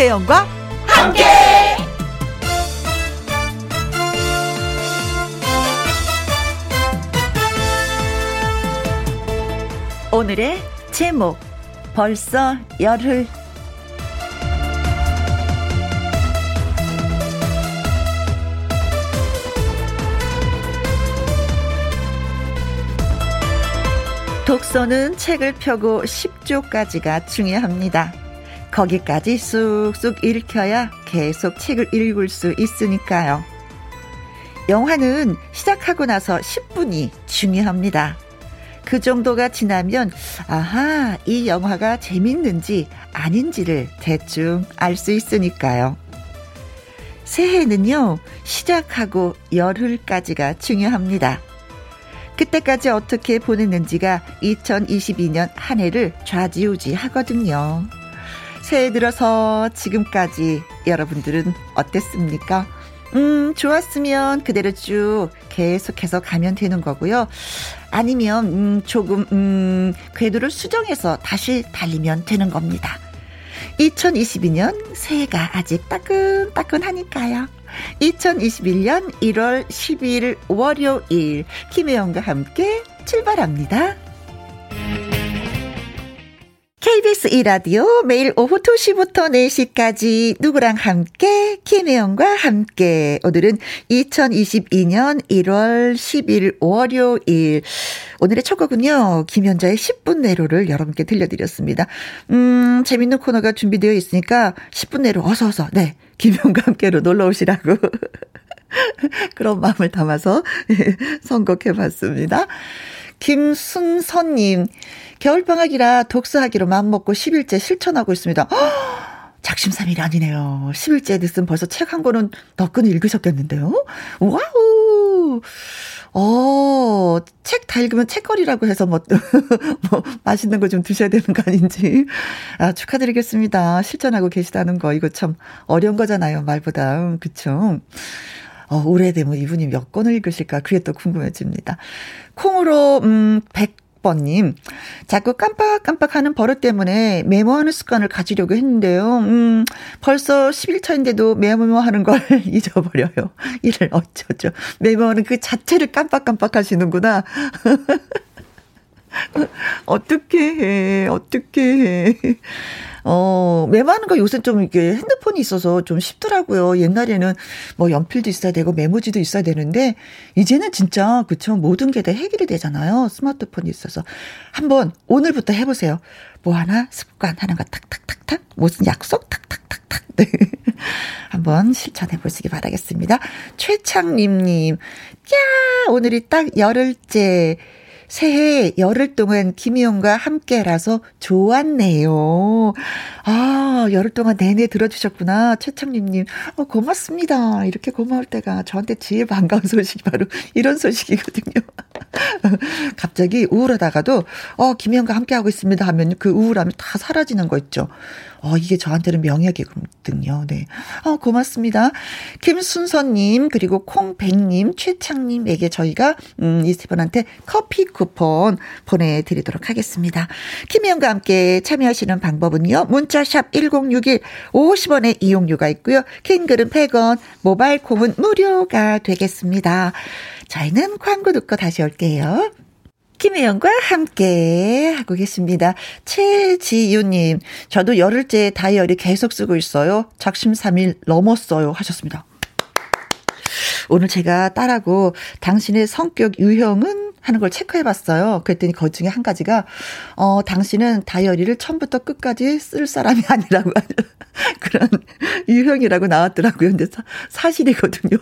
김혜영과 함께. 오늘의 제목 벌써 열흘 독서는 책을 펴고 10조까지가 중요합니다. 거기까지 쑥쑥 읽혀야 계속 책을 읽을 수 있으니까요. 영화는 시작하고 나서 10분이 중요합니다. 그 정도가 지나면, 아하, 이 영화가 재밌는지 아닌지를 대충 알 수 있으니까요. 새해는요, 시작하고 열흘까지가 중요합니다. 그때까지 어떻게 보냈는지가 2022년 한 해를 좌지우지 하거든요. 새해 들어서 지금까지 여러분들은 어땠습니까? 음, 좋았으면 그대로 쭉 계속해서 가면 되는 거고요. 아니면, 음, 조금, 음, 궤도를 수정해서 다시 달리면 되는 겁니다. 2022년 새해가 아직 따끈따끈하니까요. 2021년 1월 12일 월요일 김혜영과 함께 출발합니다. KBS 이라디오 매일 오후 2시부터 4시까지 누구랑 함께 김혜영과 함께 오늘은 2022년 1월 10일 월요일 오늘의 첫 곡은요 김현자의 10분 내로를 여러분께 들려드렸습니다. 음 재밌는 코너가 준비되어 있으니까 10분 내로 어서 어서 네 김혜영과 함께로 놀러 오시라고 그런 마음을 담아서 선곡해봤습니다. 김순선님 겨울방학이라 독서하기로 마음먹고 10일째 실천하고 있습니다. 허! 작심삼일이 아니네요. 10일째 됐으면 벌써 책 한 권은 너끈 읽으셨겠는데요? 와우! 어, 책 다 읽으면 책거리라고 해서 뭐, 뭐, 맛있는 거 좀 드셔야 되는 거 아닌지. 아, 축하드리겠습니다. 실천하고 계시다는 거. 이거 참 어려운 거잖아요. 말보다. 음, 그쵸. 어, 오래되면 이분이 몇 권을 읽으실까. 그게 또 궁금해집니다. 콩으로, 음, 100, 번님, 자꾸 깜빡깜빡하는 버릇 때문에 메모하는 습관을 가지려고 했는데요. 음, 벌써 10일 차인데도 메모하는 걸 잊어버려요. 이를 어쩌죠. 메모하는 그 자체를 깜빡깜빡 하시는구나. 어떻게 해, 어떻게 해. 어, 메모하는 거 요새 좀 이게 핸드폰이 있어서 좀 쉽더라고요. 옛날에는 뭐 연필도 있어야 되고 메모지도 있어야 되는데, 이제는 진짜, 그쵸. 모든 게 다 해결이 되잖아요. 스마트폰이 있어서. 한번 오늘부터 해보세요. 뭐 하나 습관 하는 거 탁탁탁탁, 무슨 약속 탁탁탁탁. 네. 한번 실천해 보시기 바라겠습니다. 최창림님, 야 오늘이 딱 열흘째. 새해 열흘 동안 김희영과 함께라서 좋았네요. 아, 열흘 동안 내내 들어주셨구나. 최창림님, 어, 고맙습니다. 이렇게 고마울 때가 저한테 제일 반가운 소식이 바로 이런 소식이거든요. 갑자기 우울하다가도, 어, 김희영과 함께하고 있습니다 하면 그 우울함이 다 사라지는 거 있죠. 어, 이게 저한테는 명약이거든요. 네. 어, 고맙습니다. 김순서님, 그리고 콩백님, 최창님에게 저희가, 음, 이세 분한테 커피 쿠폰 보내드리도록 하겠습니다. 김혜영과 함께 참여하시는 방법은요. 문자샵 1061 50원의 이용료가 있고요. 킹글은 100원, 모바일 콩은 무료가 되겠습니다. 저희는 광고 듣고 다시 올게요. 김혜영과 함께 하고 계십니다. 최지유님, 저도 열흘째 다이어리 계속 쓰고 있어요. 작심 3일 넘었어요. 하셨습니다. 오늘 제가 딸하고 당신의 성격 유형은 하는 걸 체크해 봤어요. 그랬더니 그 중에 한 가지가, 어, 당신은 다이어리를 처음부터 끝까지 쓸 사람이 아니라고 하는 그런 유형이라고 나왔더라고요. 근데 사, 사실이거든요.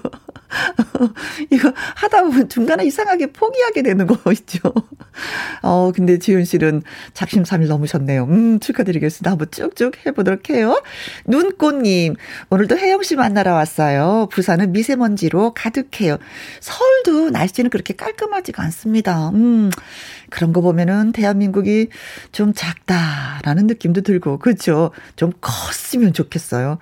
이거 하다 보면 중간에 이상하게 포기하게 되는 거 있죠. 어, 근데 지윤 씨는 작심 삼일 넘으셨네요. 음, 축하드리겠습니다. 한번 쭉쭉 해보도록 해요. 눈꽃님, 오늘도 혜영 씨 만나러 왔어요. 부산은 미세먼지로 가득해요. 서울도 날씨는 그렇게 깔끔하지가 않습니다. 음, 그런 거 보면은 대한민국이 좀 작다라는 느낌도 들고, 그렇죠. 좀 컸으면 좋겠어요.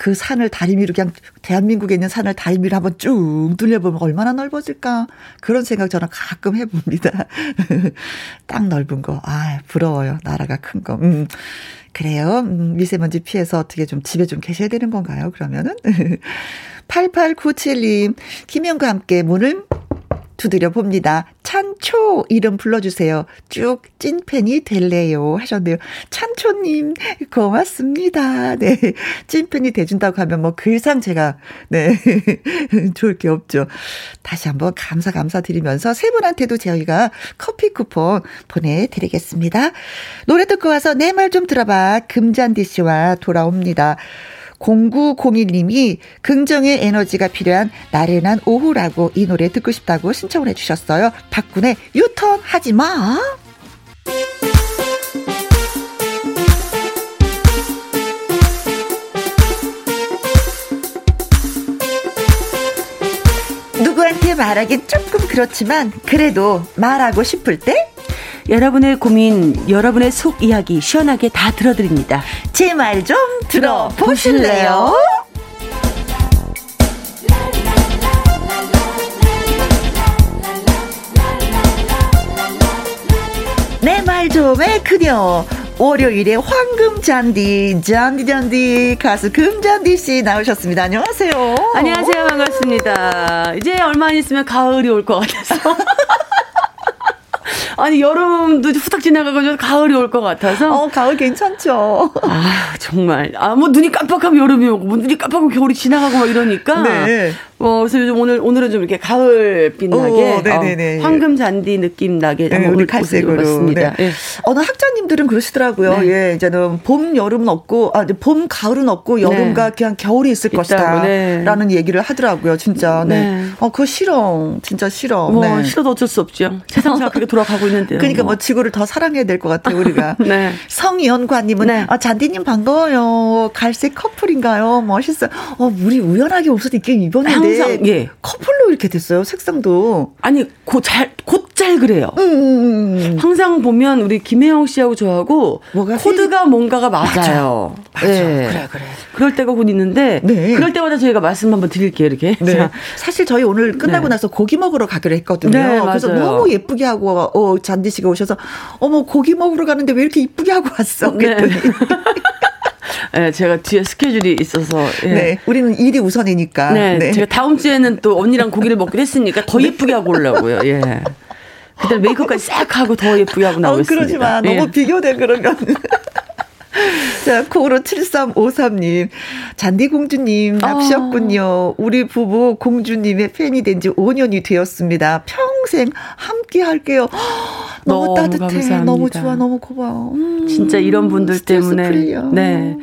그 산을 다리미로 그냥 대한민국에 있는 산을 다리미로 한번 쭉 둘려보면 얼마나 넓어질까 그런 생각 저는 가끔 해봅니다. 딱 넓은 거. 아 부러워요. 나라가 큰 거. 음. 그래요. 음, 미세먼지 피해서 어떻게 좀 집에 좀 계셔야 되는 건가요? 그러면은. 8897님, 김영과 함께 문을 두드려 봅니다. 찬초 이름 불러주세요. 쭉 찐팬이 될래요 하셨네요. 찬초님 고맙습니다. 네 찐팬이 돼준다고 하면 뭐그 이상 제가 네 좋을 게 없죠. 다시 한번 감사 감사드리면서 세 분한테도 저희가 커피 쿠폰 보내드리겠습니다. 노래 듣고 와서 내 말 좀 들어봐 금잔디 씨와 돌아옵니다. 0901님이 긍정의 에너지가 필요한 나른한 오후라고 이 노래 듣고 싶다고 신청을 해주셨어요. 박군의 유턴 하지 마. 누구한테 말하긴 조금 그렇지만 그래도 말하고 싶을 때 여러분의 고민, 여러분의 속 이야기 시원하게 다 들어드립니다. 제 말 좀 들어보실래요? 내 말 좀의 그녀. 월요일에 황금 잔디, 잔디 잔디 가수 금잔디 씨 나오셨습니다. 안녕하세요. 안녕하세요. 반갑습니다. 이제 얼마 안 있으면 가을이 올 것 같아서. 아니 여름도 후딱 지나가고 가을이 올 것 같아서. 어 가을 괜찮죠. 아 정말 아뭐 눈이 깜빡하면 여름이 오고 뭐 눈이 깜빡하면 겨울이 지나가고 막 이러니까. 네. 어, 그래서 요즘 오늘, 오늘은 좀 이렇게 가을 빛나게. 오, 네네네. 어, 황금 잔디 느낌 나게. 네, 우리 갈색으로. 네. 네. 어느 학자님들은 그러시더라고요. 네. 예, 이제는 봄, 여름은 없고, 아, 봄, 가을은 없고, 여름과 네. 그냥 겨울이 있을 있다고, 것이다. 네. 라는 얘기를 하더라고요, 진짜. 네. 어, 그거 싫어. 진짜 싫어. 뭐, 싫어도 어쩔 수 없죠. 세상 정확하게 돌아가고 있는데요. 그러니까 뭐, 뭐 지구를 더 사랑해야 될 것 같아요, 우리가. 네. 성연관님은, 네. 아, 잔디님 반가워요. 갈색 커플인가요? 멋있어요. 어, 우리 우연하게 옷을 입게 입었는데. 항상 예. 커플로 이렇게 됐어요. 색상도. 아니 곧잘 곧잘 그래요. 음, 음, 음, 항상 보면 우리 김혜영 씨하고 저하고 코드가 뭔가가 맞아요. 맞아. 네. 그래 그래. 그럴 때가 곧 있는데 네. 그럴 때마다 저희가 말씀 한번 드릴게요 이렇게. 네. 자. 사실 저희 오늘 끝나고 네. 나서 고기 먹으러 가기로 했거든요. 네, 그래서 너무 예쁘게 하고 어 잔디 씨가 오셔서 어머 고기 먹으러 가는데 왜 이렇게 이쁘게 하고 왔어? 네. 그랬더니 네, 제가 뒤에 스케줄이 있어서. 예. 네, 우리는 일이 우선이니까. 네, 네, 제가 다음 주에는 또 언니랑 고기를 먹기로 했으니까 더 예쁘게 하고 오려고요. 예. 그때 메이크업까지 싹 하고 더 예쁘게 하고 나오겠습니다. 어, 그러지 마. 너무 예. 비교돼 그러면. 자, 코로 7353님. 잔디공주님, 납셨군요. 어. 우리 부부 공주님의 팬이 된 지 5년이 되었습니다. 평생 함께 할게요. 너무, 너무 따뜻해. 감사합니다. 너무 좋아. 너무 고마워. 음, 진짜 이런 분들 때문에. 풀려. 네.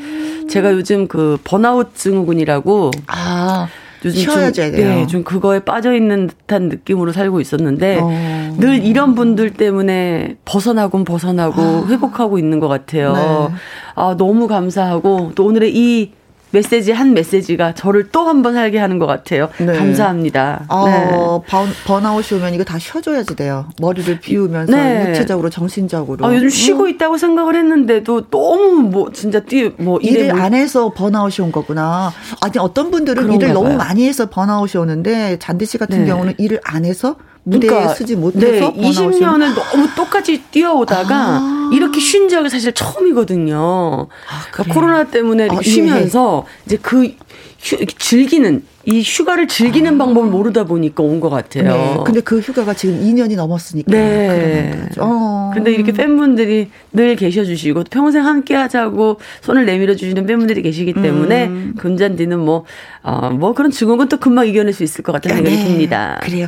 제가 요즘 그 번아웃 증후군이라고. 아. 요즘 쉬어야죠. 좀, 네, 좀 그거에 빠져 있는 듯한 느낌으로 살고 있었는데 어. 늘 이런 분들 때문에 벗어나곤 벗어나고 아. 회복하고 있는 것 같아요. 네. 아 너무 감사하고 또 오늘의 이 메시지 한 메시지가 저를 또 한 번 살게 하는 것 같아요. 네. 감사합니다. 아, 네. 번, 번아웃이 오면 이거 다 쉬어줘야지 돼요. 머리를 비우면서 네. 육체적으로 정신적으로. 아, 요즘 쉬고 음. 있다고 생각을 했는데도 너무 뭐 진짜 뛰뭐 일을 뭐. 안 해서 번아웃이 온 거구나. 아니 어떤 분들은 일을 봐요. 너무 많이 해서 번아웃이 오는데 잔디 씨 같은 네. 경우는 일을 안 해서 무대에 그러니까, 쓰지 못해서 네, 20년을 너무 똑같이 뛰어오다가 아. 이렇게 쉰 적이 사실 처음이거든요. 아, 그러니까 코로나 때문에 이렇게 아, 예, 쉬면서 예. 이제 그 휴, 즐기는 이 휴가를 즐기는 아. 방법을 모르다 보니까 온 것 같아요. 네. 근데 그 휴가가 지금 2년이 넘었으니까. 네. 어. 근데 이렇게 팬분들이 늘 계셔주시고 평생 함께 하자고 손을 내밀어 주시는 팬분들이 계시기 때문에 음. 금잔디는 뭐, 어, 뭐 그런 증후군 또 금방 이겨낼 수 있을 것 같다는 생각이 네. 듭니다. 그래요.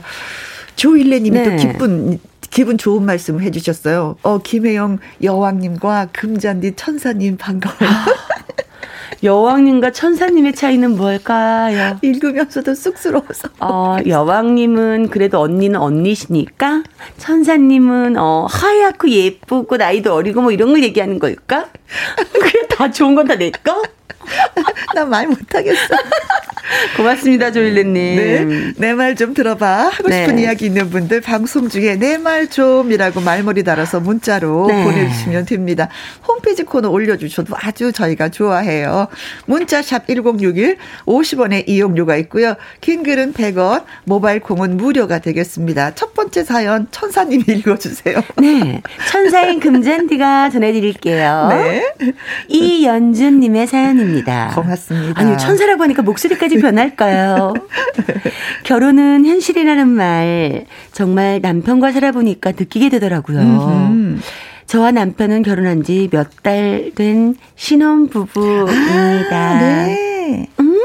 조일레님이 네. 또 기쁜 기분 좋은 말씀을 해주셨어요. 어 김혜영 여왕님과 금잔디 천사님 반가워요. 아, 여왕님과 천사님의 차이는 뭘까요? 읽으면서도 쑥스러워서. 어, 여왕님은 그래도 언니는 언니시니까 천사님은 어, 하얗고 예쁘고 나이도 어리고 뭐 이런 걸 얘기하는 걸까? 그게 다 좋은 건 다내 거? 나말 못하겠어. 고맙습니다, 조일레님. 네. 내 말 좀 들어봐. 하고 싶은 네. 이야기 있는 분들 방송 중에 내 말 좀이라고 말머리 달아서 문자로 네. 보내주시면 됩니다. 홈페이지 코너 올려주셔도 아주 저희가 좋아해요. 문자샵 1061 50원의 이용료가 있고요. 긴 글은 100원, 모바일 콩은 무료가 되겠습니다. 첫 번째 사연 천사님이 읽어주세요. 네. 천사인 금잔디가 전해드릴게요. 네. 이연준님의 사연입니다. 고맙습니다. 아니, 천사라고 하니까 목소리까지 변할까요? 결혼은 현실이라는 말, 정말 남편과 살아보니까 느끼게 되더라고요. 음흠. 저와 남편은 결혼한 지 몇 달 된 신혼 부부입니다. 아, 네. 음?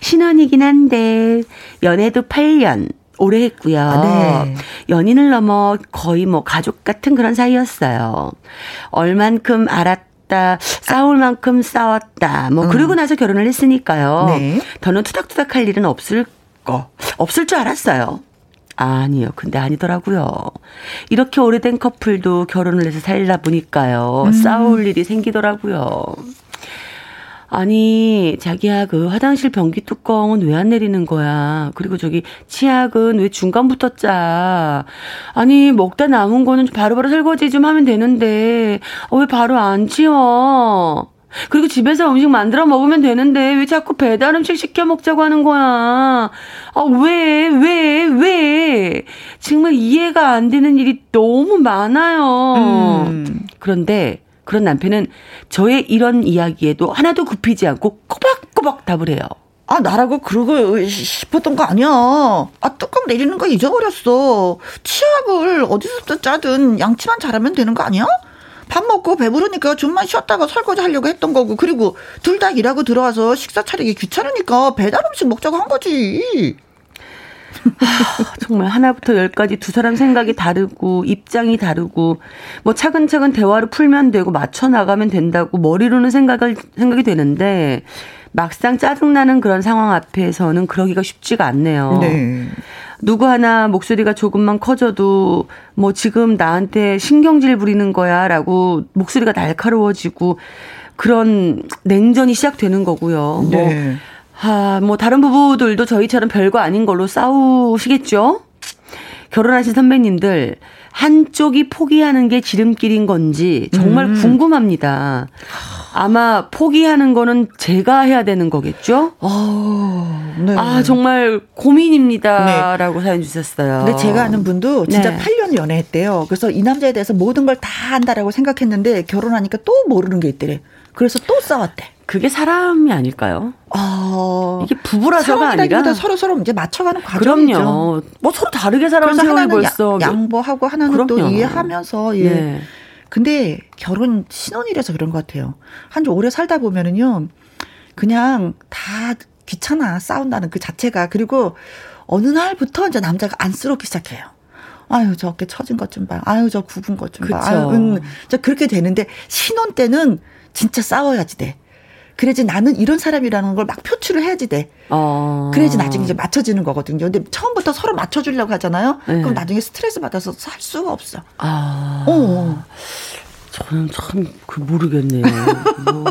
신혼이긴 한데, 연애도 8년. 오래 했고요. 아, 네. 연인을 넘어 거의 뭐 가족 같은 그런 사이였어요. 얼만큼 알았다, 싸울 만큼 싸웠다. 뭐 음. 그러고 나서 결혼을 했으니까요. 네. 더는 투닥투닥 할 일은 없을 거, 없을 줄 알았어요. 아니요. 근데 아니더라고요. 이렇게 오래된 커플도 결혼을 해서 살다 보니까요. 음. 싸울 일이 생기더라고요. 아니, 자기야, 그 화장실 변기 뚜껑은 왜 안 내리는 거야? 그리고 저기 치약은 왜 중간부터 짜? 아니, 먹다 남은 거는 바로바로 설거지 좀 하면 되는데, 어, 왜 바로 안 치워? 그리고 집에서 음식 만들어 먹으면 되는데 왜 자꾸 배달 음식 시켜 먹자고 하는 거야? 아, 왜, 왜, 왜? 정말 이해가 안 되는 일이 너무 많아요. 음. 그런데 그런 남편은 저의 이런 이야기에도 하나도 굽히지 않고 꼬박꼬박 답을 해요. 아, 나라고 그러고 싶었던 거 아니야. 아, 뚜껑 내리는 거 잊어버렸어. 치약을 어디서부터 짜든 양치만 잘하면 되는 거 아니야? 밥 먹고 배부르니까 좀만 쉬었다가 설거지 하려고 했던 거고 그리고 둘 다 일하고 들어와서 식사 차리기 귀찮으니까 배달 음식 먹자고 한 거지. 정말 하나부터 열까지 두 사람 생각이 다르고 입장이 다르고 뭐 차근차근 대화를 풀면 되고 맞춰 나가면 된다고 머리로는 생각을 생각이 되는데 막상 짜증나는 그런 상황 앞에서는 그러기가 쉽지가 않네요. 네. 누구 하나 목소리가 조금만 커져도 뭐 지금 나한테 신경질 부리는 거야 라고 목소리가 날카로워지고 그런 냉전이 시작되는 거고요. 뭐 네. 뭐 아, 뭐 다른 부부들도 저희처럼 별거 아닌 걸로 싸우시겠죠? 결혼하신 선배님들 한쪽이 포기하는 게 지름길인 건지 정말 음. 궁금합니다. 아마 포기하는 거는 제가 해야 되는 거겠죠? 어, 네. 아, 정말 고민입니다라고 네. 사연 주셨어요. 근데 제가 아는 분도 진짜 네. 8년 연애했대요. 그래서 이 남자에 대해서 모든 걸 다 안다라고 생각했는데 결혼하니까 또 모르는 게 있대래. 그래서 또 싸웠대. 그게 사람이 아닐까요? 아, 이게 부부라서가 아니라 서로 서로 이제 맞춰가는 과정이죠. 그럼요. 뭐 서로 다르게 살아온 세월이 벌써 양보하고 하나는 그럼요. 또 이해하면서 예. 네. 근데 결혼 신혼이라서 그런 것 같아요. 한 주 오래 살다 보면은요, 그냥 다 귀찮아 싸운다는 그 자체가 그리고 어느 날부터 이제 남자가 안쓰럽기 시작해요. 아유 저 어깨 처진 것 좀 봐. 아유 저 굽은 것 좀 봐. 아유, 음, 저 그렇게 되는데 신혼 때는 진짜 싸워야지 돼. 그래야지 나는 이런 사람이라는 걸 막 표출을 해야지 돼. 어. 그래야지 나중에 이제 맞춰지는 거거든요. 근데 처음부터 서로 맞춰주려고 하잖아요. 네. 그럼 나중에 스트레스 받아서 살 수가 없어. 아. 어. 저는 참 그 모르겠네요. 뭐.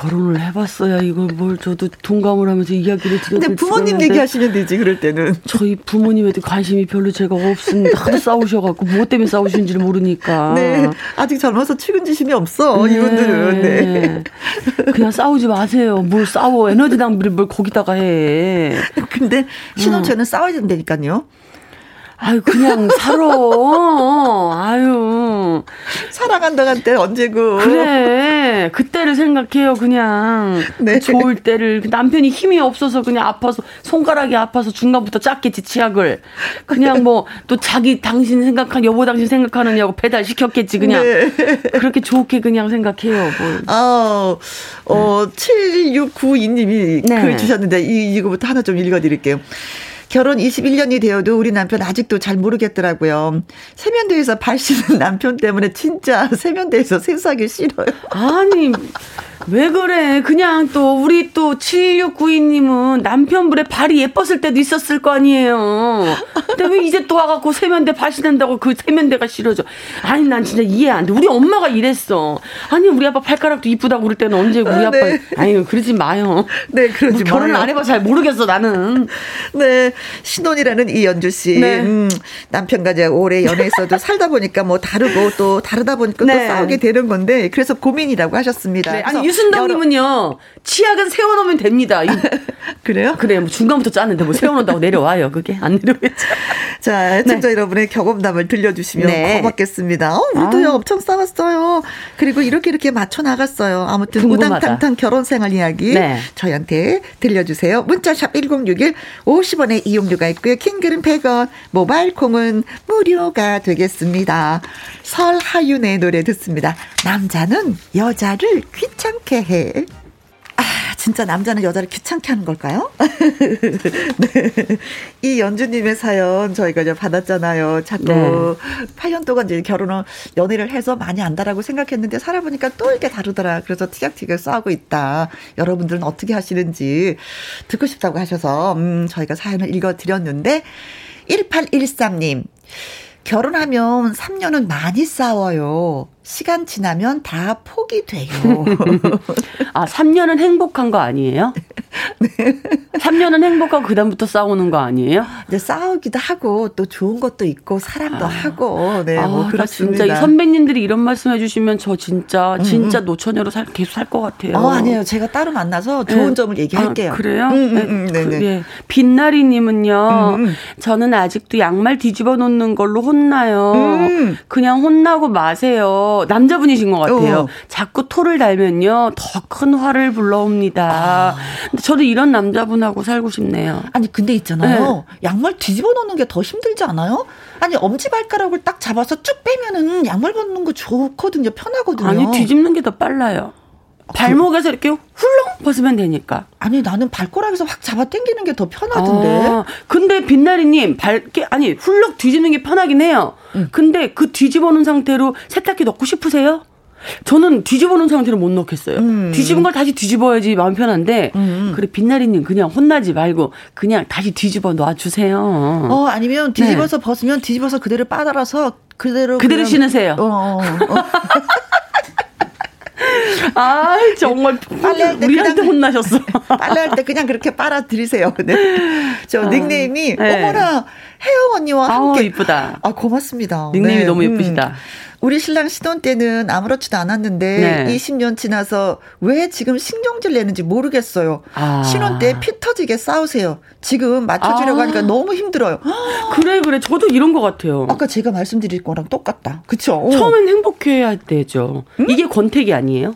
결혼을 해봤어야 이걸 뭘 저도 동감을 하면서 이야기를 드렸는데 근데 부모님 얘기하시면 되지 그럴 때는 저희 부모님에 도 관심이 별로 제가 없습니다 하도 싸우셔갖고 뭐 때문에 싸우시는지를 모르니까 네 아직 젊어서 측은지심이 없어 네. 이분들은 네 그냥 싸우지 마세요 뭘 싸워 에너지 낭비를 뭘 거기다가 해 근데 신혼초에는 음. 싸워야 된다니까요 아유, 그냥 살아. 아유. 사랑한다는 때 언제고. 그래. 그때를 생각해요, 그냥. 네. 좋을 때를. 남편이 힘이 없어서 그냥 아파서, 손가락이 아파서 중간부터 짰겠지, 치약을. 그냥 뭐, 또 자기 당신 생각한, 여보 당신 생각하느냐고 배달 시켰겠지, 그냥. 네. 그렇게 좋게 그냥 생각해요, 뭘. 아, 어, 네. 7692님이 네. 글 주셨는데, 이, 이거부터 하나 좀 읽어드릴게요. 결혼 21년이 되어도 우리 남편 아직도 잘 모르겠더라고요. 세면대에서 발 씻는 남편 때문에 진짜 세면대에서 세수하기 싫어요. 아니, 왜 그래? 그냥 또 우리 또 7692님은 남편분의 발이 예뻤을 때도 있었을 거 아니에요. 근데 왜 이제 또 와갖고 세면대 발신한다고 그 세면대가 싫어져? 아니 난 진짜 이해 안 돼. 우리 엄마가 이랬어. 아니 우리 아빠 발가락도 이쁘다고 그럴 때는 언제 우리 아, 아빠? 네. 아니 그러지 마요. 네 그러지 뭐, 결혼 안 해봐 잘 모르겠어 나는. 네 신혼이라는 이연주 씨. 네. 음, 남편과 이제 오래 연애했어도 살다 보니까 뭐 다르고 또 다르다 보니까 네. 또 싸우게 되는 건데 그래서 고민이라고 하셨습니다. 네. 아니 유순덕님은요 치약은 세워놓으면 됩니다. 그래요? 그래 뭐 중간부터 짰는데 뭐 세워놓는다고 내려와요 그게 안 내려오겠죠. 자 애청자 네. 여러분의 경험담을 들려주시면 네. 고맙겠습니다. 어, 우리도요 아. 엄청 싸웠어요. 그리고 이렇게 이렇게 맞춰 나갔어요. 아무튼 궁금하다. 우당탕탕 결혼 생활 이야기 네. 저희한테 들려주세요. 문자샵 1061 50원의 이용료가 있고요. 킹글은 100원 모바일 콩은 무료가 되겠습니다. 설하윤의 노래 듣습니다. 남자는 여자를 귀찮게 해. 아, 진짜 남자는 여자를 귀찮게 하는 걸까요? 네. 이 연주님의 사연 저희가 이제 받았잖아요. 자꾸 네. 8년 동안 이제 결혼을, 연애를 해서 많이 안다라고 생각했는데 살아보니까 또 이게 다르더라. 그래서 티격티격 싸우고 있다. 여러분들은 어떻게 하시는지 듣고 싶다고 하셔서, 음, 저희가 사연을 읽어드렸는데, 1813님. 결혼하면 3년은 많이 싸워요. 시간 지나면 다 폭이 돼요. 아, 3년은 행복한 거 아니에요? 네. 3년은 행복하고 그다음부터 싸우는 거 아니에요? 이제 싸우기도 하고 또 좋은 것도 있고 사랑도 아. 하고 네, 아, 뭐 그렇습니다. 진짜 이 선배님들이 이런 말씀 해 주시면 저 진짜 음, 진짜 음. 노처녀로 살, 계속 살 것 같아요. 어, 아니에요. 제가 따로 만나서 좋은 네. 점을 얘기할게요. 아, 그래요? 음, 음, 음, 네, 그, 예. 빛나리 님은요. 음, 저는 아직도 양말 뒤집어 놓는 걸로 혼나요. 그냥 혼나고 마세요. 남자분이신 것 같아요. 어. 자꾸 토를 달면요 더 큰 화를 불러옵니다. 아. 근데 저도 이런 남자분하고 살고 싶네요. 아니 근데 있잖아요. 네. 양말 뒤집어 놓는 게 더 힘들지 않아요? 아니 엄지발가락을 딱 잡아서 쭉 빼면은 양말 벗는 거 좋거든요. 편하거든요. 아니 뒤집는 게 더 빨라요. 발목에서 이렇게 훌렁 벗으면 되니까. 아니 나는 발가락에서 확 잡아 당기는 게 더 편하던데. 아, 근데 빛나리님 발게 아니 훌렁 뒤집는 게 편하긴 해요. 응. 근데 그 뒤집어 놓은 상태로 세탁기 넣고 싶으세요? 저는 뒤집어 놓은 상태로 못 넣겠어요. 음. 뒤집은 걸 다시 뒤집어야지 마음 편한데, 음. 그래, 빛나리님 그냥 혼나지 말고, 그냥 다시 뒤집어 놔주세요. 어, 아니면 뒤집어서 네. 벗으면 뒤집어서 그대로 빠달아서 그대로. 그대로 그냥, 신으세요. 어, 어. 어. 아, 정말 빨래할 때 우리한테 그냥, 혼나셨어. 빨래할 때 그냥 그렇게 빨아들이세요. 네. 저 아, 닉네임이 네. 어머나 혜영 언니와 함께. 아, 이쁘다. 아, 고맙습니다. 닉네임이 네. 너무 예쁘시다. 음. 우리 신랑 신혼 때는 아무렇지도 않았는데 네. 20년 지나서 왜 지금 신경질 내는지 모르겠어요. 아. 신혼 때 피 터지게 싸우세요. 지금 맞춰주려고 아. 하니까 너무 힘들어요. 그래 그래 저도 이런 것 같아요. 아까 제가 말씀드린 거랑 똑같다. 그쵸? 처음엔 행복해야 되죠. 음? 이게 권태기 아니에요?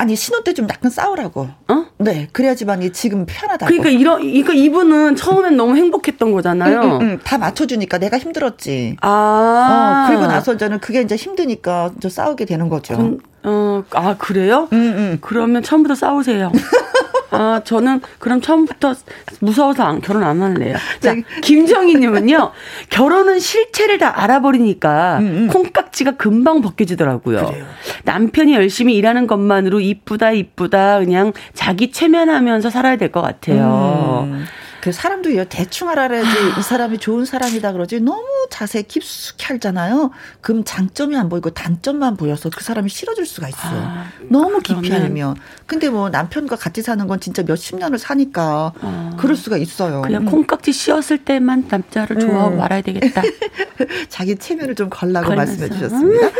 아니 신혼 때 좀 약간 싸우라고. 어? 네, 그래야지만이 지금 편하다. 그러니까 이런, 그러니까 이분은 처음엔 너무 행복했던 거잖아요. 응, 응, 응. 다 맞춰주니까 내가 힘들었지. 아. 어, 그리고 나서 저는 그게 이제 힘드니까 저 싸우게 되는 거죠. 건, 어, 아 그래요? 응, 응. 그러면 처음부터 싸우세요. 아, 저는 그럼 처음부터 무서워서 안, 결혼 안 할래요. 자, 네. 김정희님은요, 결혼은 실체를 다 알아버리니까 음, 음. 콩깍지가 금방 벗겨지더라고요. 그래요. 남편이 열심히 일하는 것만으로 이쁘다, 이쁘다, 그냥 자기 체면하면서 살아야 될 것 같아요. 음. 그 사람도 대충 알아야지 이 사람이 좋은 사람이다 그러지 너무 자세히 깊숙이 알잖아요. 그럼 장점이 안 보이고 단점만 보여서 그 사람이 싫어질 수가 있어요. 아, 너무 깊이 알면. 근데 뭐 남편과 같이 사는 건 진짜 몇십 년을 사니까 아, 그럴 수가 있어요. 그냥 음. 콩깍지 씌었을 때만 남자를 음. 좋아하고 말아야 되겠다. 자기 체면을 좀 걸라고 말씀해 주셨습니다.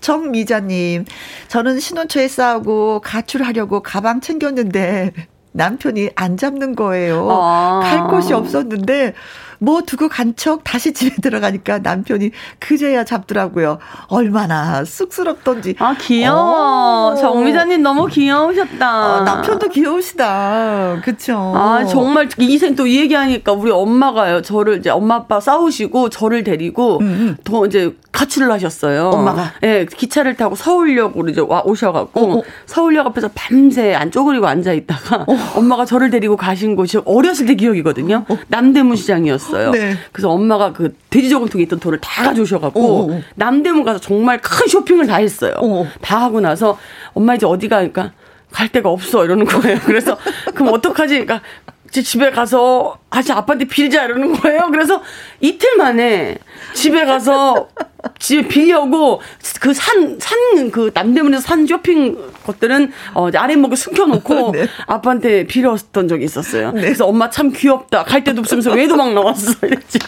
정미자님, 저는 신혼 초에 싸우고 가출하려고 가방 챙겼는데 남편이 안 잡는 거예요. 아. 갈 곳이 없었는데 뭐 두고 간 척 다시 집에 들어가니까 남편이 그제야 잡더라고요. 얼마나 쑥스럽던지. 아, 귀여워. 어. 정미자님 너무 귀여우셨다. 어, 남편도 귀여우시다. 그쵸. 아, 정말 이생 또 이 얘기하니까 우리 엄마가요. 저를 이제 엄마 아빠 싸우시고 저를 데리고 음, 음. 더 이제 가출을 하셨어요. 엄마가? 예, 네, 기차를 타고 서울역으로 이제 와 오셔갖고 어, 어. 서울역 앞에서 밤새 안 쪼그리고 앉아 있다가 어. 엄마가 저를 데리고 가신 곳이 어렸을 때 기억이거든요. 어. 남대문 시장이었어요. 네. 그래서 엄마가 그 돼지 저금통에 있던 돈을 다 가져오셔갖고 남대문 가서 정말 큰 쇼핑을 다 했어요. 다 하고 나서 엄마 이제 어디 가니까 갈 데가 없어 이러는 거예요. 그래서 그럼 어떡하지? 그러니까 제 집에 가서 아직 아빠한테 빌자 이러는 거예요. 그래서 이틀 만에 집에 가서 집에 빌려고 그 산 산 그 남대문에서 산 쇼핑 것들은 어 아랫목에 숨겨놓고 네. 아빠한테 빌었던 적이 있었어요. 네. 그래서 엄마 참 귀엽다. 갈 데도 없으면서 왜 도망 나왔어 이랬죠.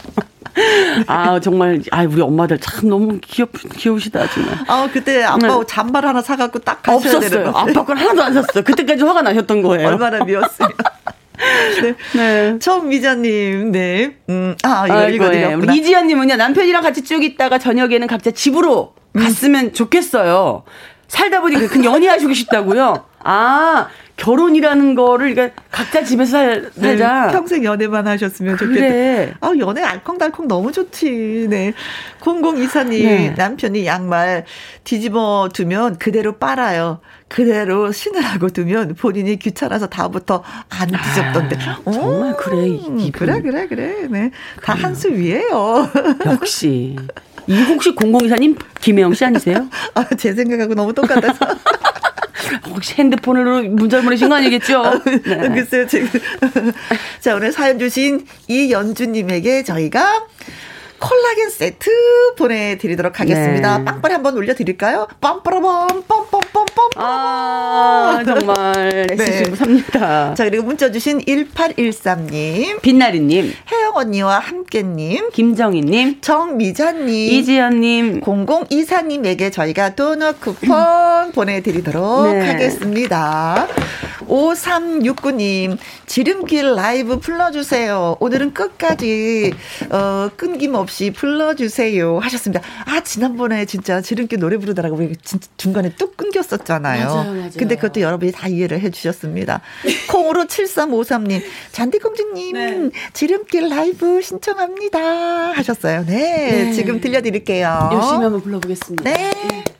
아 정말 아 우리 엄마들 참 너무 귀엽 귀여우시다 정말. 아 그때 아빠 네. 잠발 하나 사갖고 딱 가셔야 없었어요. 아빠 걸 하나도 안 샀어요. 그때까지 화가 나셨던 거예요. 얼마나 미웠으면. 네. 네. 처음미자님, 네. 음, 아, 이거 읽어드렸구나. 우리 이지연님은요, 남편이랑 같이 쭉 있다가 저녁에는 각자 집으로 음. 갔으면 좋겠어요. 살다 보니 그 연애하시고 싶다고요? 아, 결혼이라는 거를 그러니까 각자 집에서 살, 네, 살자. 네, 평생 연애만 하셨으면 좋겠다. 그래. 아, 연애 알콩달콩 너무 좋지. 네. 0024님, 네. 남편이 양말 뒤집어 두면 그대로 빨아요. 그대로 신으라고 두면 본인이 귀찮아서 다음부터 안 뒤집던데. 아, 정말 그래. 이 그래, 그래, 그래. 네. 다 한 수 위에요. 역시. 이 혹시 0024님 김혜영 씨 아니세요? 아, 제 생각하고 너무 똑같아서. 혹시 핸드폰으로 문자 보내신 거 아니겠죠? 네. 글쎄요, 지금. 자, 오늘 사연 주신 이연주님에게 저희가 콜라겐 세트 보내드리도록 하겠습니다. 네. 빵빠레 한번 올려드릴까요? 빰빠라밤, 빰빰빰빰. 아, 정말. 네. 삽니다. 자, 그리고 문자 주신 1813님. 빛나리님. 혜영 언니와 함께님. 김정희님. 정미자님. 이지연님. 0024님에게 저희가 도넛 쿠폰 보내드리도록 네. 하겠습니다. 5369님, 지름길 라이브 불러주세요. 오늘은 끝까지, 어, 끊김없이 불러주세요. 하셨습니다. 아, 지난번에 진짜 지름길 노래 부르다라고 우리 중간에 뚝 끊겼었잖아요. 맞아요, 맞아요. 근데 그것도 여러분이 다 이해를 해 주셨습니다. 콩으로 7353님, 잔디공주님, 네. 지름길 라이브 신청합니다. 하셨어요. 네, 네. 지금 들려드릴게요. 열심히 한번 불러보겠습니다. 네. 네.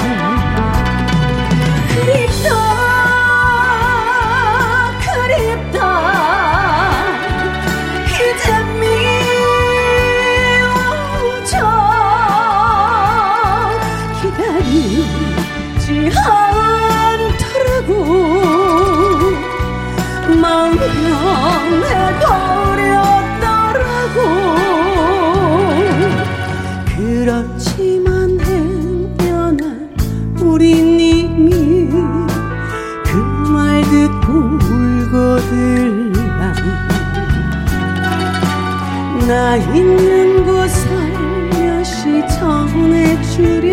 있는 곳 살며시 전해주려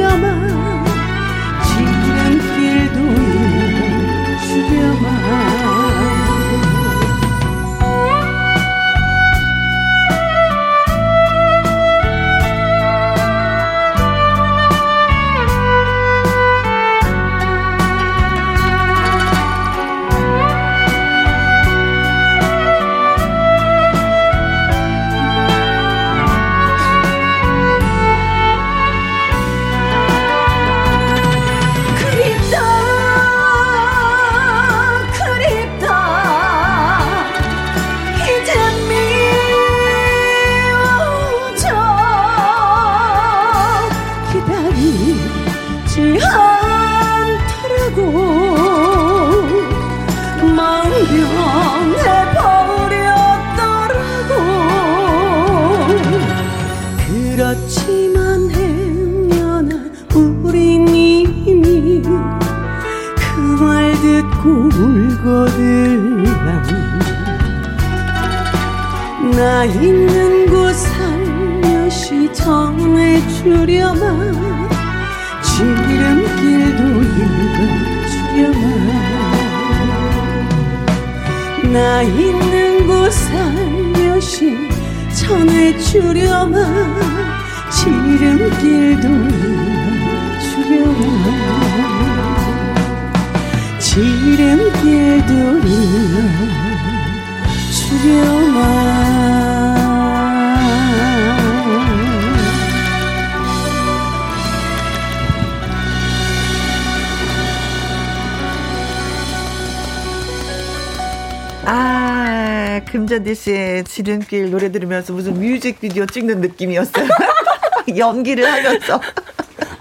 지름길 노래 들으면서 무슨 뮤직비디오 찍는 느낌이었어요. 연기를 하면서.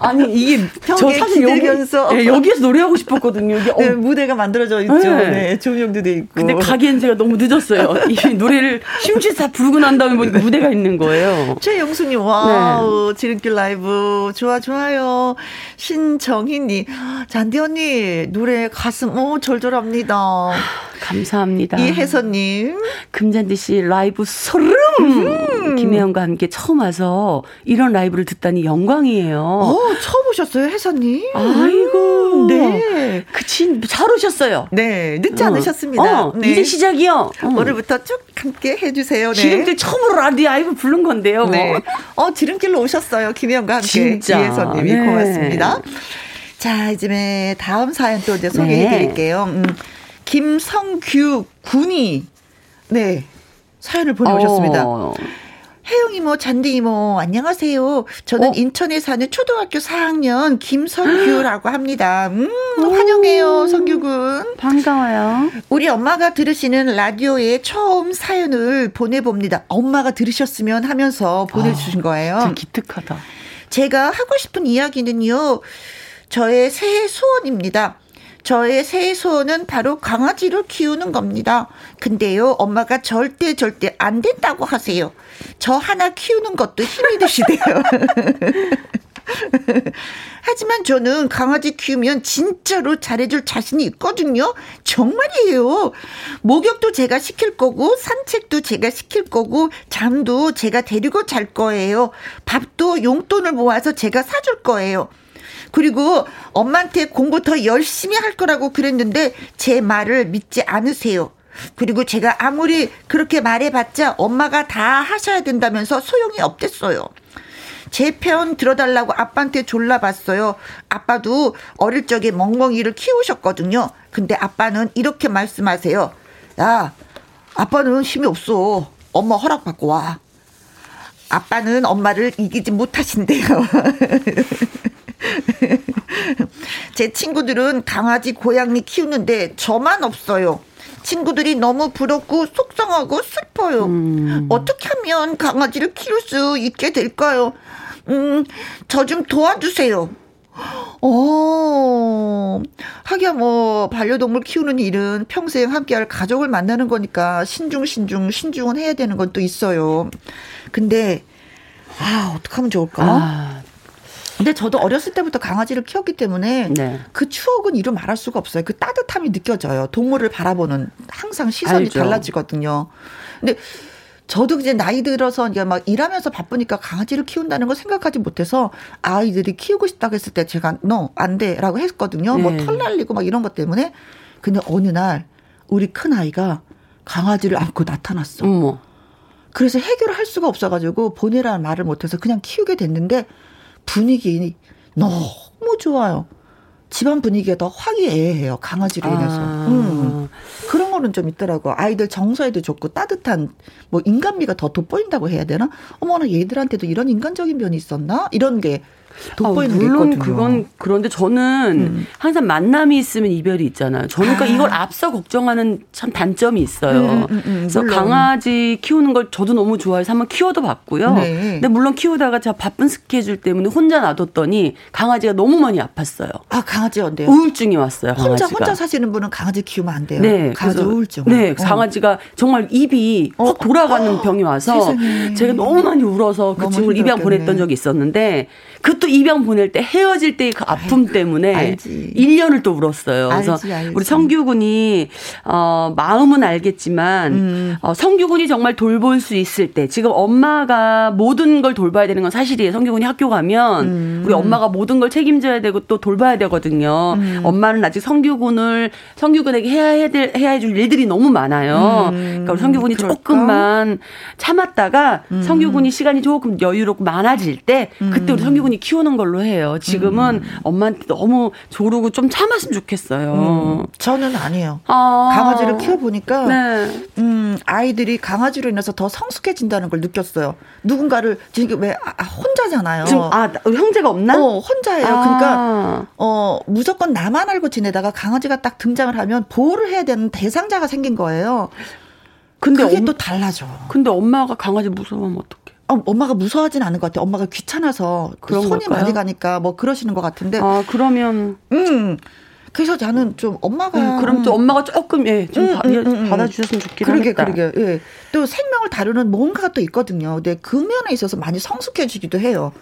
아니 이게 저 사실 기대면서. 여기, 네, 여기에서 노래하고 싶었거든요. 이게 네, 어. 무대가 만들어져 있죠. 네. 네, 조명도 돼 있고. 근데 가기엔 제가 너무 늦었어요. 이 노래를 심취 다 부르고 난 다음에 보니까 무대가 있는 거예요. 최영수님, 와우, 네. 지름길 라이브 좋아 좋아요. 신정희님, 잔디 언니 노래 가슴 어 절절합니다. 감사합니다. 이혜선님. 금잔디 씨 라이브 소름! 음. 김혜영과 함께 처음 와서 이런 라이브를 듣다니 영광이에요. 어, 처음 오셨어요, 혜선님? 아이고. 음, 네. 그치, 잘 오셨어요. 네, 늦지 어. 않으셨습니다. 어, 네. 이제 시작이요. 어. 오늘부터 쭉 함께 해주세요. 네. 지름길 처음으로 라디오 부른 건데요. 뭐. 네. 어, 지름길로 오셨어요. 김혜영과 함께. 진짜. 이혜선님이 네. 고맙습니다. 자, 이제 다음 사연 또 이제 소개해 드릴게요. 네. 음. 김성규 군이 네 사연을 보내오셨습니다. 어. 혜영 이모, 잔디 이모, 안녕하세요. 저는 어? 인천에 사는 초등학교 4학년 김성규라고 합니다. 음, 환영해요, 성규군. 반가워요. 우리 엄마가 들으시는 라디오에 처음 사연을 보내봅니다. 엄마가 들으셨으면 하면서 보내주신 아, 거예요. 좀 기특하다. 제가 하고 싶은 이야기는요, 저의 새해 소원입니다. 저의 새해 소원은 바로 강아지를 키우는 겁니다. 근데요, 엄마가 절대 절대 안 된다고 하세요. 저 하나 키우는 것도 힘이 드시대요. 하지만 저는 강아지 키우면 진짜로 잘해줄 자신이 있거든요. 정말이에요. 목욕도 제가 시킬 거고, 산책도 제가 시킬 거고, 잠도 제가 데리고 잘 거예요. 밥도 용돈을 모아서 제가 사줄 거예요. 그리고 엄마한테 공부 더 열심히 할 거라고 그랬는데 제 말을 믿지 않으세요. 그리고 제가 아무리 그렇게 말해봤자 엄마가 다 하셔야 된다면서 소용이 없댔어요. 제 편 들어달라고 아빠한테 졸라봤어요. 아빠도 어릴 적에 멍멍이를 키우셨거든요. 근데 아빠는 이렇게 말씀하세요. 야, 아빠는 힘이 없어. 엄마 허락받고 와. 아빠는 엄마를 이기지 못하신대요. 제 친구들은 강아지, 고양이 키우는데 저만 없어요. 친구들이 너무 부럽고 속상하고 슬퍼요. 음. 어떻게 하면 강아지를 키울 수 있게 될까요? 음, 저 좀 도와주세요. 어, 하기야 뭐, 반려동물 키우는 일은 평생 함께할 가족을 만나는 거니까 신중, 신중, 신중은 해야 되는 건 또 있어요. 근데, 아, 어떡하면 좋을까? 아, 근데 저도 어렸을 때부터 강아지를 키웠기 때문에 네. 그 추억은 이루 말할 수가 없어요. 그 따뜻함이 느껴져요. 동물을 바라보는 항상 시선이 알죠. 달라지거든요. 근데 저도 이제 나이 들어서 이제 막 일하면서 바쁘니까 강아지를 키운다는 걸 생각하지 못해서 아이들이 키우고 싶다고 했을 때 제가 너안 돼라고 했거든요. 뭐 네. 뭐털 날리고 막 이런 것 때문에. 근데 어느 날 우리 큰 아이가 강아지를 안고 나타났어. 어머. 그래서 해결을 할 수가 없어가지고 보내라는 말을 못해서 그냥 키우게 됐는데 분위기 너무 좋아요. 집안 분위기가 더 화기애애해요. 강아지로 인해서. 아. 음. 그런 거는 좀 있더라고. 아이들 정서에도 좋고 따뜻한 뭐 인간미가 더 돋보인다고 해야 되나? 어머나 얘들한테도 이런 인간적인 면이 있었나? 이런 게 돋보이는 아, 물론 있거든요. 그건 그런데 저는 음. 항상 만남이 있으면 이별이 있잖아요. 저는 그러니까 아. 이걸 앞서 걱정하는 참 단점이 있어요. 음, 음, 음 그래서 물론. 강아지 키우는 걸 저도 너무 좋아해서 한번 키워도 봤고요. 네. 근데 물론 키우다가 제가 바쁜 스케줄 때문에 혼자 놔뒀더니 강아지가 너무 많이 아팠어요. 아 강아지 언데요? 우울증이 왔어요. 강아지가. 혼자 혼자 사시는 분은 강아지 키우면 안 돼요. 네, 가족 우울증. 네, 어. 강아지가 정말 입이 어. 확 돌아가는 어. 병이 와서 세상에. 제가 너무 많이 울어서 그 친구를 입양 보냈던 적이 있었는데 그것도 입양 보낼 때 헤어질 때그 아픔 때문에 알지. 1년을 또 울었어요. 그래서 알지, 알지. 우리 성규군이 어 마음은 알겠지만 음. 어 성규군이 정말 돌볼 수 있을 때 지금 엄마가 모든 걸 돌봐야 되는 건 사실이에요. 성규군이 학교 가면 음. 우리 엄마가 모든 걸 책임져야 되고 또 돌봐야 되거든요. 음. 엄마는 아직 성규군을 성규군에게 해야 해야 될 해야 해줄 일들이 너무 많아요. 음. 그러니까 우리 성규군이 그럴까? 조금만 참았다가 음. 성규군이 시간이 조금 여유롭고 많아질 때 그때 우리 성규군 충분히 키우는 걸로 해요. 지금은 음. 엄마한테 너무 조르고 좀 참았으면 좋겠어요. 음. 저는 아니에요. 아. 강아지를 키워보니까 네. 음, 아이들이 강아지로 인해서 더 성숙해진다는 걸 느꼈어요. 누군가를 지금 왜 아, 아, 혼자잖아요. 지금 아 형제가 없나? 어 혼자예요. 아. 그러니까 어 무조건 나만 알고 지내다가 강아지가 딱 등장을 하면 보호를 해야 되는 대상자가 생긴 거예요. 근데 그게 엄, 또 달라져. 근데 엄마가 강아지 무서우면 어떡해? 어, 엄마가 무서워하진 않은 것 같아요. 엄마가 귀찮아서 그 손이 걸까요? 많이 가니까 뭐 그러시는 것 같은데. 아 그러면. 음. 그래서 저는 좀 엄마가 음, 그럼 또 엄마가 조금 예좀 음, 음, 음, 음. 받아주셨으면 좋겠다. 그러게 그러게 예. 또 생명을 다루는 뭔가가 또 있거든요. 근데 그 면에 있어서 많이 성숙해지기도 해요.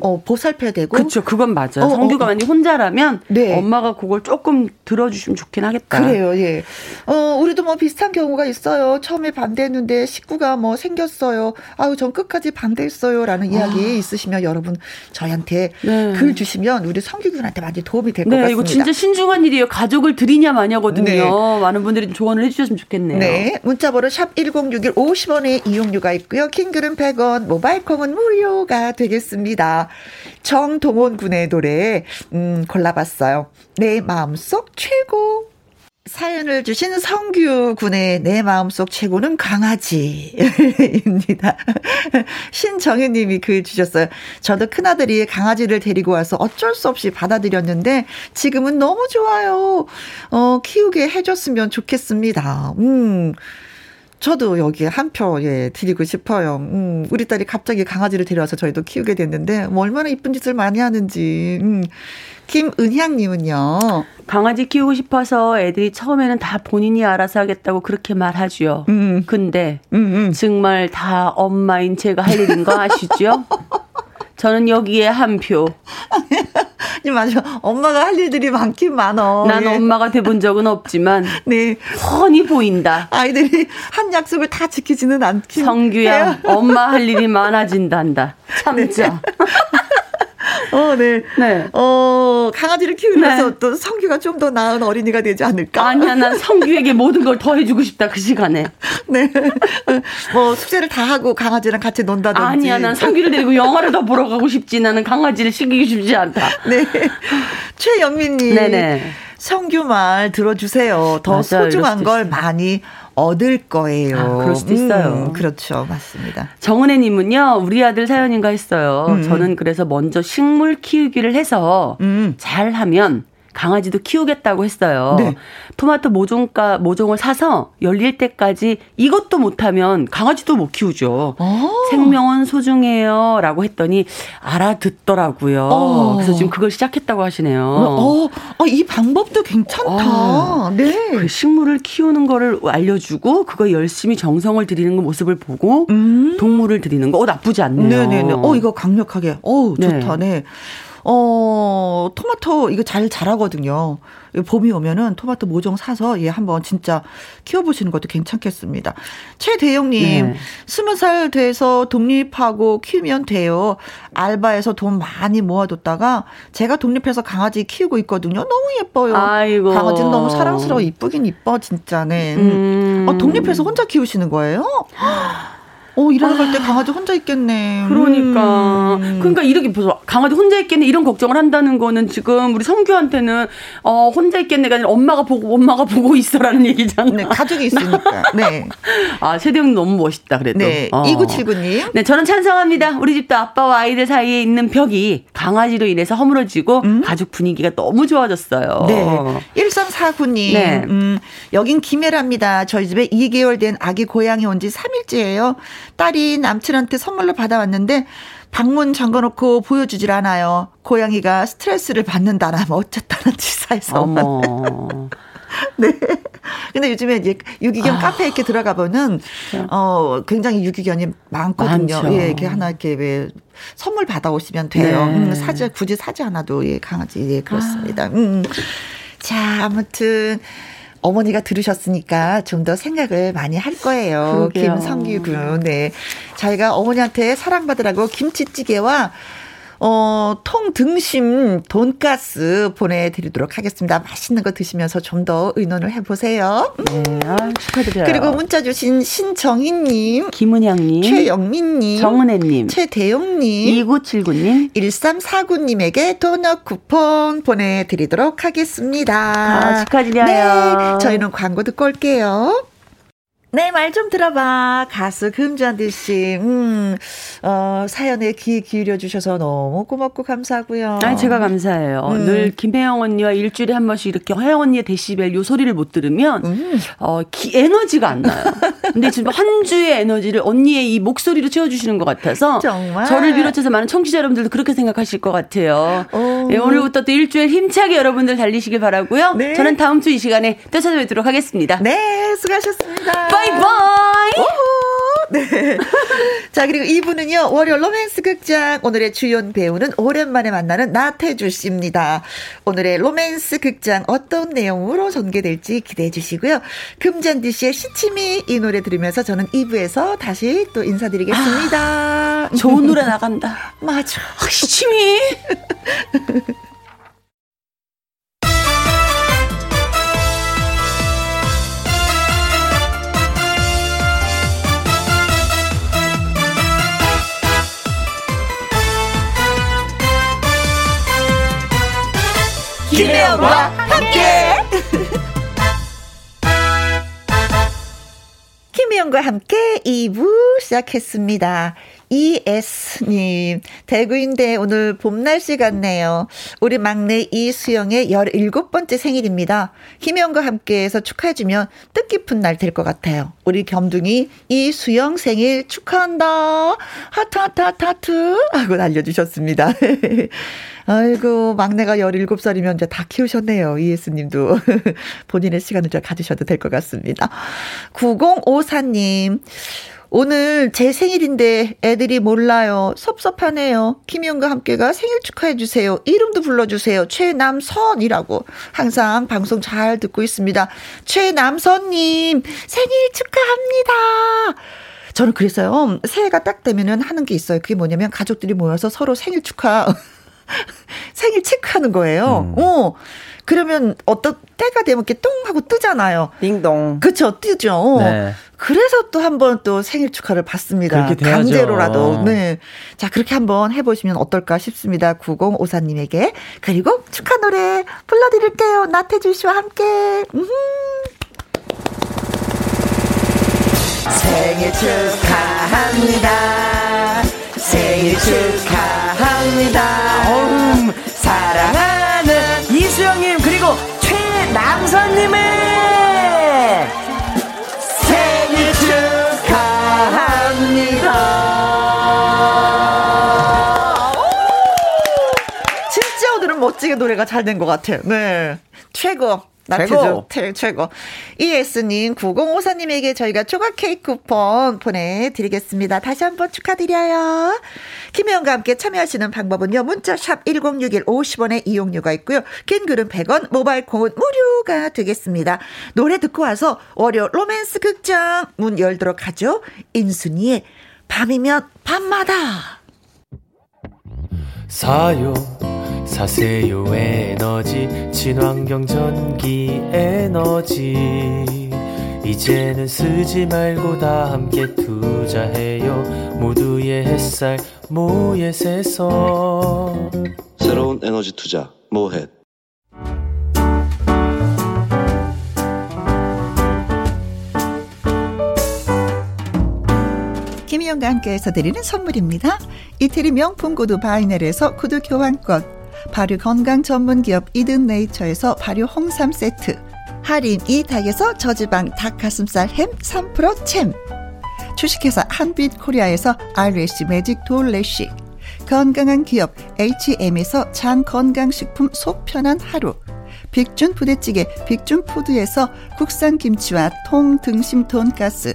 어, 보살펴야 되고. 그렇죠. 그건 맞아요. 어, 성규가 어, 어. 만약 혼자라면 네. 엄마가 그걸 조금 들어주시면 좋긴 하겠다. 그래요. 예. 어, 우리도 뭐 비슷한 경우가 있어요. 처음에 반대했는데 식구가 뭐 생겼어요. 아유, 전 끝까지 반대했어요라는 이야기 아. 있으시면 여러분 저희한테 네. 글 주시면 우리 성규군한테 많이 도움이 될것 네, 같습니다. 이거 진짜 신중 한 일이에요. 가족을 드리냐 마냐거든요. 네. 많은 분들이 좀 조언을 해 주셨으면 좋겠네요. 네. 문자 번호 샵 1061 50원의 이용료가 있고요. 킹글은 100원, 모바일 콩은 무료가 되겠습니다. 정동원 군의 노래 음, 골라봤어요. 내 마음속 최고. 사연을 주신 성규 군의 내 마음속 최고는 강아지입니다. 신정혜 님이 글 주셨어요. 저도 큰아들이 강아지를 데리고 와서 어쩔 수 없이 받아들였는데 지금은 너무 좋아요. 어, 키우게 해줬으면 좋겠습니다. 음. 저도 여기에 한 표, 예, 드리고 싶어요. 음, 우리 딸이 갑자기 강아지를 데려와서 저희도 키우게 됐는데, 뭐 얼마나 이쁜 짓을 많이 하는지. 음. 김은향님은요. 강아지 키우고 싶어서 애들이 처음에는 다 본인이 알아서 하겠다고 그렇게 말하죠. 음. 근데, 음, 음. 정말 다 엄마인 제가 할 일인 거 아시죠? 저는 여기에 한 표. 맞아. 엄마가 할 일들이 많긴 많어. 난 예. 엄마가 돼본 적은 없지만. 네. 뻔히 보인다. 아이들이 한 약속을 다 지키지는 않긴 성규야, 해요. 엄마 할 일이 많아진단다. 참자. 네. 어, 네. 네. 어, 강아지를 키우면서 네. 또 성규가 좀 더 나은 어린이가 되지 않을까? 아니야, 난 성규에게 모든 걸 더 해주고 싶다, 그 시간에. 네. 뭐, 숙제를 다 하고 강아지랑 같이 논다든지. 아니야, 난 성규를 데리고 영화를 더 보러 가고 싶지. 나는 강아지를 시키기 쉽지 않다. 네. 최연민님. 네네. 성규 말 들어주세요. 더 맞아요, 소중한 걸 많이 얻을 거예요. 아, 그럴 수도 있어요. 음, 그렇죠. 맞습니다. 정은혜 님은요, 우리 아들 사연인가 했어요. 음. 저는 그래서 먼저 식물 키우기를 해서 음. 잘하면 강아지도 키우겠다고 했어요. 네. 토마토 모종가 모종을 사서 열릴 때까지 이것도 못하면 강아지도 못 키우죠. 오. 어. 생명은 소중해요라고 했더니 알아듣더라고요. 오. 어. 그래서 지금 그걸 시작했다고 하시네요. 어, 어, 이 방법도 괜찮다. 어. 네. 그 식물을 키우는 거를 알려주고 그거 열심히 정성을 들이는 그 모습을 보고 음. 동물을 들이는 거 어, 나쁘지 않네요. 네네네. 어 이거 강력하게. 어 좋다. 네. 네. 어, 토마토 이거 잘 자라거든요. 봄이 오면은 토마토 모종 사서 예, 한번 진짜 키워보시는 것도 괜찮겠습니다. 최대영님, 스무 네. 살 돼서 독립하고 키우면 돼요. 알바에서 돈 많이 모아뒀다가 제가 독립해서 강아지 키우고 있거든요. 너무 예뻐요. 아이고. 강아지는 너무 사랑스러워 이쁘긴 이뻐 진짜 네. 음. 어, 독립해서 혼자 키우시는 거예요? 어, 일하러 갈때 아. 강아지 혼자 있겠네. 그러니까. 음. 그러니까 이렇게 보소. 강아지 혼자 있겠네. 이런 걱정을 한다는 거는 지금 우리 성규한테는 어, 혼자 있겠네가 아니라 엄마가 보고 엄마가 보고 있어라는 얘기잖아. 네, 가족이 있으니까. 네. 아, 세대형 너무 멋있다 그래도. 네. 어. 2979님. 네, 저는 찬성합니다. 우리 집도 아빠와 아이들 사이에 있는 벽이 강아지로 인해서 허물어지고 음? 가족 분위기가 너무 좋아졌어요. 네. 1349님. 네. 음, 여긴 김혜라입니다. 저희 집에 2개월 된 아기 고양이 온 지 3일째예요. 딸이 남친한테 선물로 받아왔는데 방문 잠궈놓고 보여주질 않아요. 고양이가 스트레스를 받는다나 뭐 어쨌다는 지사에서. 네. 근데 요즘에 이제 유기견 아. 카페 이렇게 들어가 보면 어 굉장히 유기견이 많거든요. 많죠. 예, 이렇게 하나 이렇게 왜 선물 받아오시면 돼요. 네. 음, 사지 굳이 사지 않아도 예 강아지 예 그렇습니다. 아. 음. 자 아무튼 어머니가 들으셨으니까 좀 더 생각을 많이 할 거예요. 그러게요. 김성규 군. 네. 저희가 어머니한테 사랑받으라고 김치찌개와 어, 통등심 돈가스 보내드리도록 하겠습니다. 맛있는 거 드시면서 좀 더 의논을 해보세요. 네, 아, 축하드려요. 그리고 문자 주신 신정희님, 김은영님, 최영민님, 정은혜님, 최대용님, 2979님, 1349님에게 도넛 쿠폰 보내드리도록 하겠습니다. 아, 축하드려요. 네, 저희는 광고 듣고 올게요. 네, 말 좀 들어봐. 가수 금주한디 씨. 음, 어, 사연에 귀 기울여 주셔서 너무 고맙고 감사하고요. 아니, 제가 감사해요. 음. 늘 김혜영 언니와 일주일에 한 번씩 이렇게 혜영 언니의 데시벨 요 소리를 못 들으면, 음. 어, 기, 에너지가 안 나요. 근데 지금 한 주의 에너지를 언니의 이 목소리로 채워 주시는 것 같아서. 정말. 저를 비롯해서 많은 청취자 여러분들도 그렇게 생각하실 것 같아요. 네, 오늘부터 또 일주일 힘차게 여러분들 달리시길 바라고요. 네. 저는 다음 주 이 시간에 또 찾아뵙도록 하겠습니다. 네, 수고하셨습니다. 바이바이. 네. 자, 그리고 이분은요, 월요 로맨스 극장. 오늘의 주연 배우는 오랜만에 만나는 나태주 씨입니다. 오늘의 로맨스 극장 어떤 내용으로 전개될지 기대해 주시고요. 금잔디 씨의 시치미 이 노래 들으면서 저는 2부에서 다시 또 인사드리겠습니다. 아, 좋은 노래 나간다. 맞아. 아, 시치미. 김혜영과 함께. 김혜영과 함께 2부 시작했습니다. ES님, 대구인데 오늘 봄 날씨 같네요. 우리 막내 이수영의 17번째 생일입니다. 김혜영과 함께해서 축하해주면 뜻깊은 날 될 것 같아요. 우리 겸둥이 이수영 생일 축하한다. 하트, 하트, 하트, 하트. 하고 날려주셨습니다. 아이고, 막내가 17살이면 이제 다 키우셨네요. 이예스 님도. 본인의 시간을 좀 가지셔도 될 것 같습니다. 9054님. 오늘 제 생일인데 애들이 몰라요. 섭섭하네요. 김희영과 함께가 생일 축하해주세요. 이름도 불러주세요. 최남선이라고. 항상 방송 잘 듣고 있습니다. 최남선님, 생일 축하합니다. 저는 그랬어요. 새해가 딱 되면은 하는 게 있어요. 그게 뭐냐면 가족들이 모여서 서로 생일 축하. 생일 체크하는 거예요. 음. 어. 그러면 어떤 때가 되면 이렇게 똥 하고 뜨잖아요. 띵동. 그쵸, 뜨죠. 네. 그래서 또 한 번 또 생일 축하를 받습니다. 강제로라도. 네. 자, 그렇게 한번 해보시면 어떨까 싶습니다. 9054님에게. 그리고 축하 노래 불러드릴게요. 나태주 씨와 함께. 음 생일 축하합니다. 생일 축하 최남선님의 생일 축하합니다. 진짜 오늘은 멋지게 노래가 잘 된 것 같아요. 네. 최고. 최고. 최, 최고. ES님, 9054님에게 저희가 초각 케이크 쿠폰 보내드리겠습니다. 다시 한번 축하드려요. 김혜영과 함께 참여하시는 방법은요. 문자샵 1061 50원의 이용료가 있고요. 긴 글은 100원, 모바일 콩은 무료가 되겠습니다. 노래 듣고 와서 월요 로맨스 극장 문 열도록 하죠. 인순이의 밤이면 밤마다. 사요. 사세요 에너지. 친환경 전기 에너지. 이제는 쓰지 말고 다 함께 투자해요. 모두의 햇살 모예에서. 새로운 에너지 투자 모햇 김희영과 함께해서 드리는 선물입니다. 이태리 명품 구두 바이넬에서 구두 교환권 발효 건강 전문 기업 이든 네이처에서 발효 홍삼 세트. 할인 이 닭에서 저지방 닭 가슴살 햄 3% 챔. 주식회사 한빛 코리아에서 eyelash magic 돌래시. 건강한 기업 H&M에서 장 건강식품 속 편한 하루. 빅준 부대찌개 빅준 푸드에서 국산 김치와 통 등심 돈가스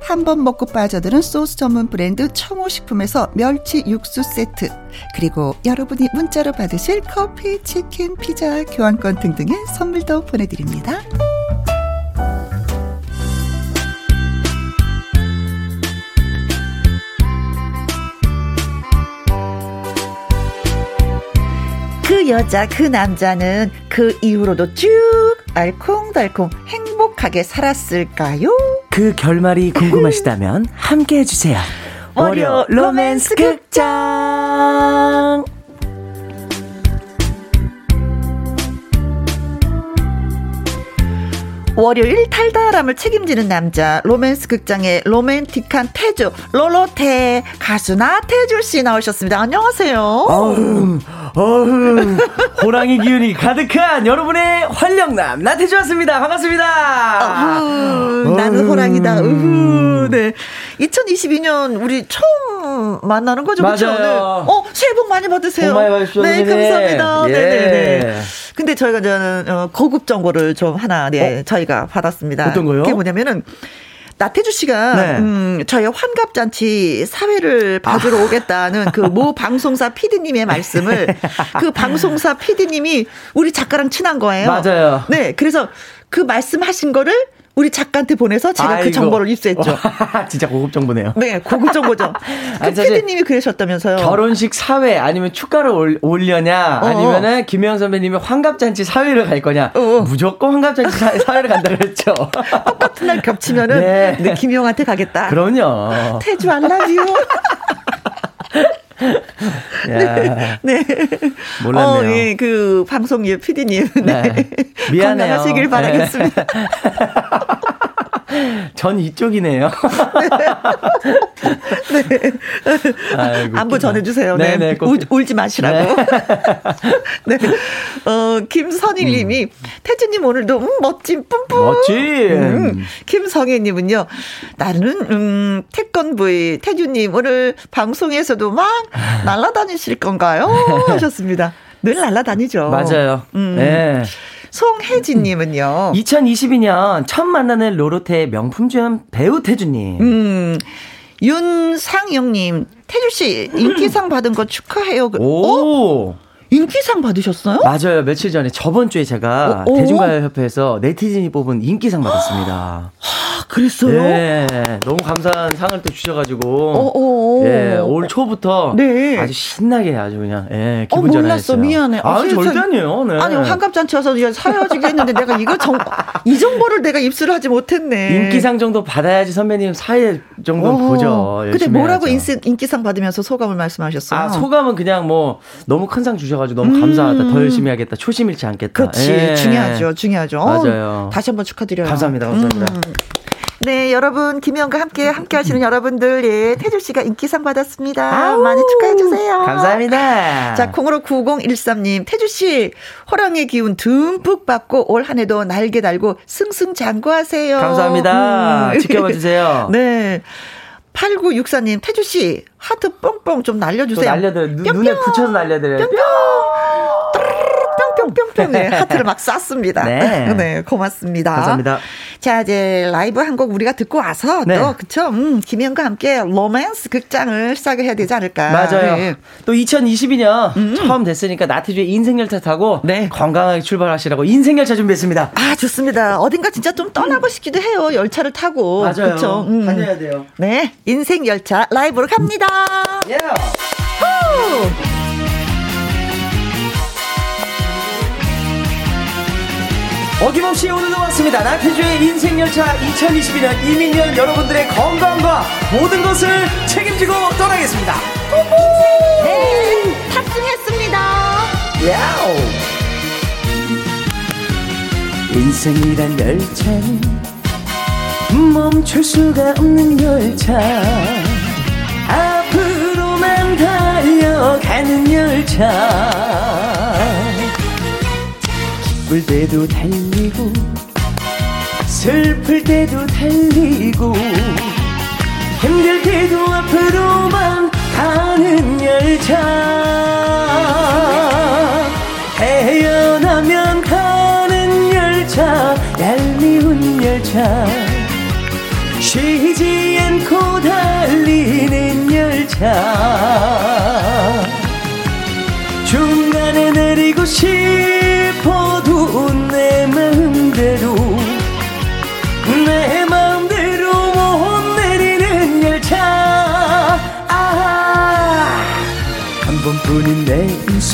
한 번 먹고 빠져드는 소스 전문 브랜드 청호식품에서 멸치 육수 세트 그리고 여러분이 문자로 받으실 커피, 치킨, 피자, 교환권 등등의 선물도 보내드립니다. 그 여자, 그 남자는 그 이후로도 쭉 알콩달콩 행복하게 살았을까요? 그 결말이 궁금하시다면 함께 해주세요. 월요 로맨스 극장! 월요일 탈달함을 책임지는 남자 로맨스 극장의 로맨틱한 태주 로로테 가수 나태주 씨 나오셨습니다. 안녕하세요. 어흥, 어흥, 호랑이 기운이 가득한 여러분의 활력남 나태주 왔습니다. 반갑습니다. 어후, 나는 호랑이다. 우후, 네. 2022년 우리 처음 만나는 거죠, 그렇죠? 맞아요. 네. 어, 새해 복 많이 받으세요. 복 많이 받으십시오, 네, 선생님. 감사합니다. 예. 네, 네, 네. 근데 저희가 저는 어, 고급 정보를 좀 하나 네, 저희가 받았습니다. 어떤 거요? 그게 뭐냐면은 나태주 씨가 네. 음, 저희 환갑 잔치 사회를 봐주러 아. 오겠다는 그 모 방송사 PD님의 말씀을 그 방송사 PD님이 우리 작가랑 친한 거예요. 맞아요. 네, 그래서 그 말씀하신 거를 우리 작가한테 보내서 제가 그 아이고. 정보를 입수했죠. 진짜 고급 정보네요. 네, 고급 정보죠. 그 PD님이 그러셨다면서요. 결혼식 사회 아니면 축가를 올, 올려냐 어. 아니면은 김영 선배님이 환갑잔치 사회를 갈 거냐 어. 무조건 환갑잔치 사, 사회를 간다 그랬죠. 똑같은 날 겹치면은 네. 네, 김용한테 가겠다. 그럼요. 태주 알라뷰. 야, 네. 몰랐네요. 어, 예, 그 방송 예 PD님. 네. 네. 미안해요. 건강하시길 네. 바라겠습니다. 전 이쪽이네요. 아이고, 안부. 전해주세요. 네. 네네, 꼭. 울, 울지 마시라고. 네. 어, 김선일 님이, 태주님 오늘도, 음, 멋진 뿜뿜. 멋진. 음, 김성혜님은요, 나는, 음, 태권부의 태주님 오늘 방송에서도 막 날아다니실 건가요? 하셨습니다. 늘 날아다니죠. 맞아요. 음. 네. 송혜진님은요, 2022년 처음 만나는 로로테의 명품 주연 배우 태주님. 음, 윤상영님, 태주씨, 인기상 받은 거 축하해요. 그- 어? 오. 인기상 받으셨어요? 맞아요. 며칠 전에 저번 주에 제가 어, 어? 대중가요협회에서 네티즌이 뽑은 인기상 받았습니다. 아, 그랬어요? 네, 너무 감사한 상을 또 주셔가지고, 어, 어. 예, 올 초부터 네. 아주 신나게 아주 그냥 예, 어, 기분 몰랐어. 전환했어요. 미안해. 아, 세상에. 절대 아니에요. 네. 아니, 환갑잔치여서 이제 사회지기 했는데 내가 이거 정, 이 정보를 내가 입수를 하지 못했네. 인기상 정도 받아야지 선배님 사회 정도는 어. 보죠. 근데 뭐라고. 인기, 인기상 받으면서 소감을 말씀하셨어요? 아, 소감은 그냥 뭐 너무 큰 상 주셔 가지고 너무 감사하다. 더 열심히 하겠다. 초심 잃지 않겠다. 음. 그렇지. 예. 중요하죠. 중요하죠. 어, 맞아요. 다시 한번 축하드려요. 감사합니다. 감사합니다. 음. 네, 여러분, 김희영과 함께, 함께 하시는 여러분들, 예, 태주 씨가 인기상 받았습니다. 많이 축하해 주세요. 감사합니다. 자, 콩으로 9013님, 태주 씨, 호랑의 기운 듬뿍 받고 올 한 해도 날개 달고 승승장구하세요. 감사합니다. 음. 지켜봐 주세요. 네. 8964님, 태주 씨, 하트 뽕뽕 좀또 날려주세요. 날려드려. 눈에 붙여서 날려드려요. 뿅뿅뿅뿅. 네, 하트를 막 쐈습니다. 네. 네, 고맙습니다. 감사합니다. 자, 이제 라이브 한 곡 우리가 듣고 와서 네. 또, 그쵸? 음, 김현과 함께 로맨스 극장을 시작을 해야 되지 않을까. 맞아요. 네. 또 2022년 처음 됐으니까 나태주의 인생열차 타고 네. 건강하게 출발하시라고 인생열차 준비했습니다. 아, 좋습니다. 어딘가 진짜 좀 떠나고 싶기도 해요. 열차를 타고. 맞아요. 그쵸? 음. 다녀야 돼요. 네, 인생 열차 라이브로 갑니다. 예. 후! 어김없이 오늘도 왔습니다. 나태주의 인생열차 2022년 이민년 여러분들의 건강과 모든 것을 책임지고 떠나겠습니다. 네, 탑승했습니다. 야우. 인생이란 열차는 멈출 수가 없는 열차 앞으로만 달려가는 열차 기쁠 때도 달리고 슬플 때도 달리고 힘들 때도 앞으로만 가는 열차. 태어나면 가는 열차 얄미운 열차. 쉬지 않고 달리는 열차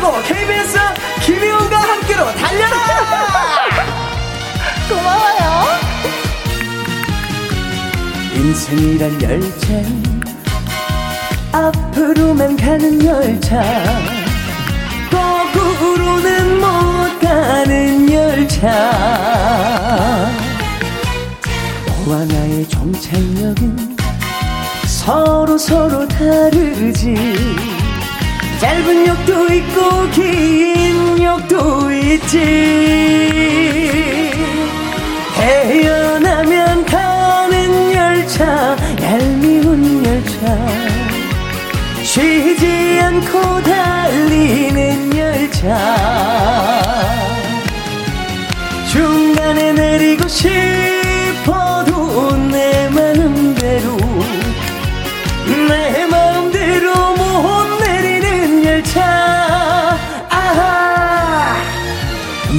말고 KBS 김희원과 함께로 달려라! 고마워요. 인생이란 열차는 앞으로만 가는 열차 거꾸로는 못 가는 열차. 너와 나의 종착역은 서로 서로 다르지 짧은 역도 있고 긴 역도 있지. 태어나면 가는 열차 얄미운 열차. 쉬지 않고 달리는 열차. 중간에 내리고 싶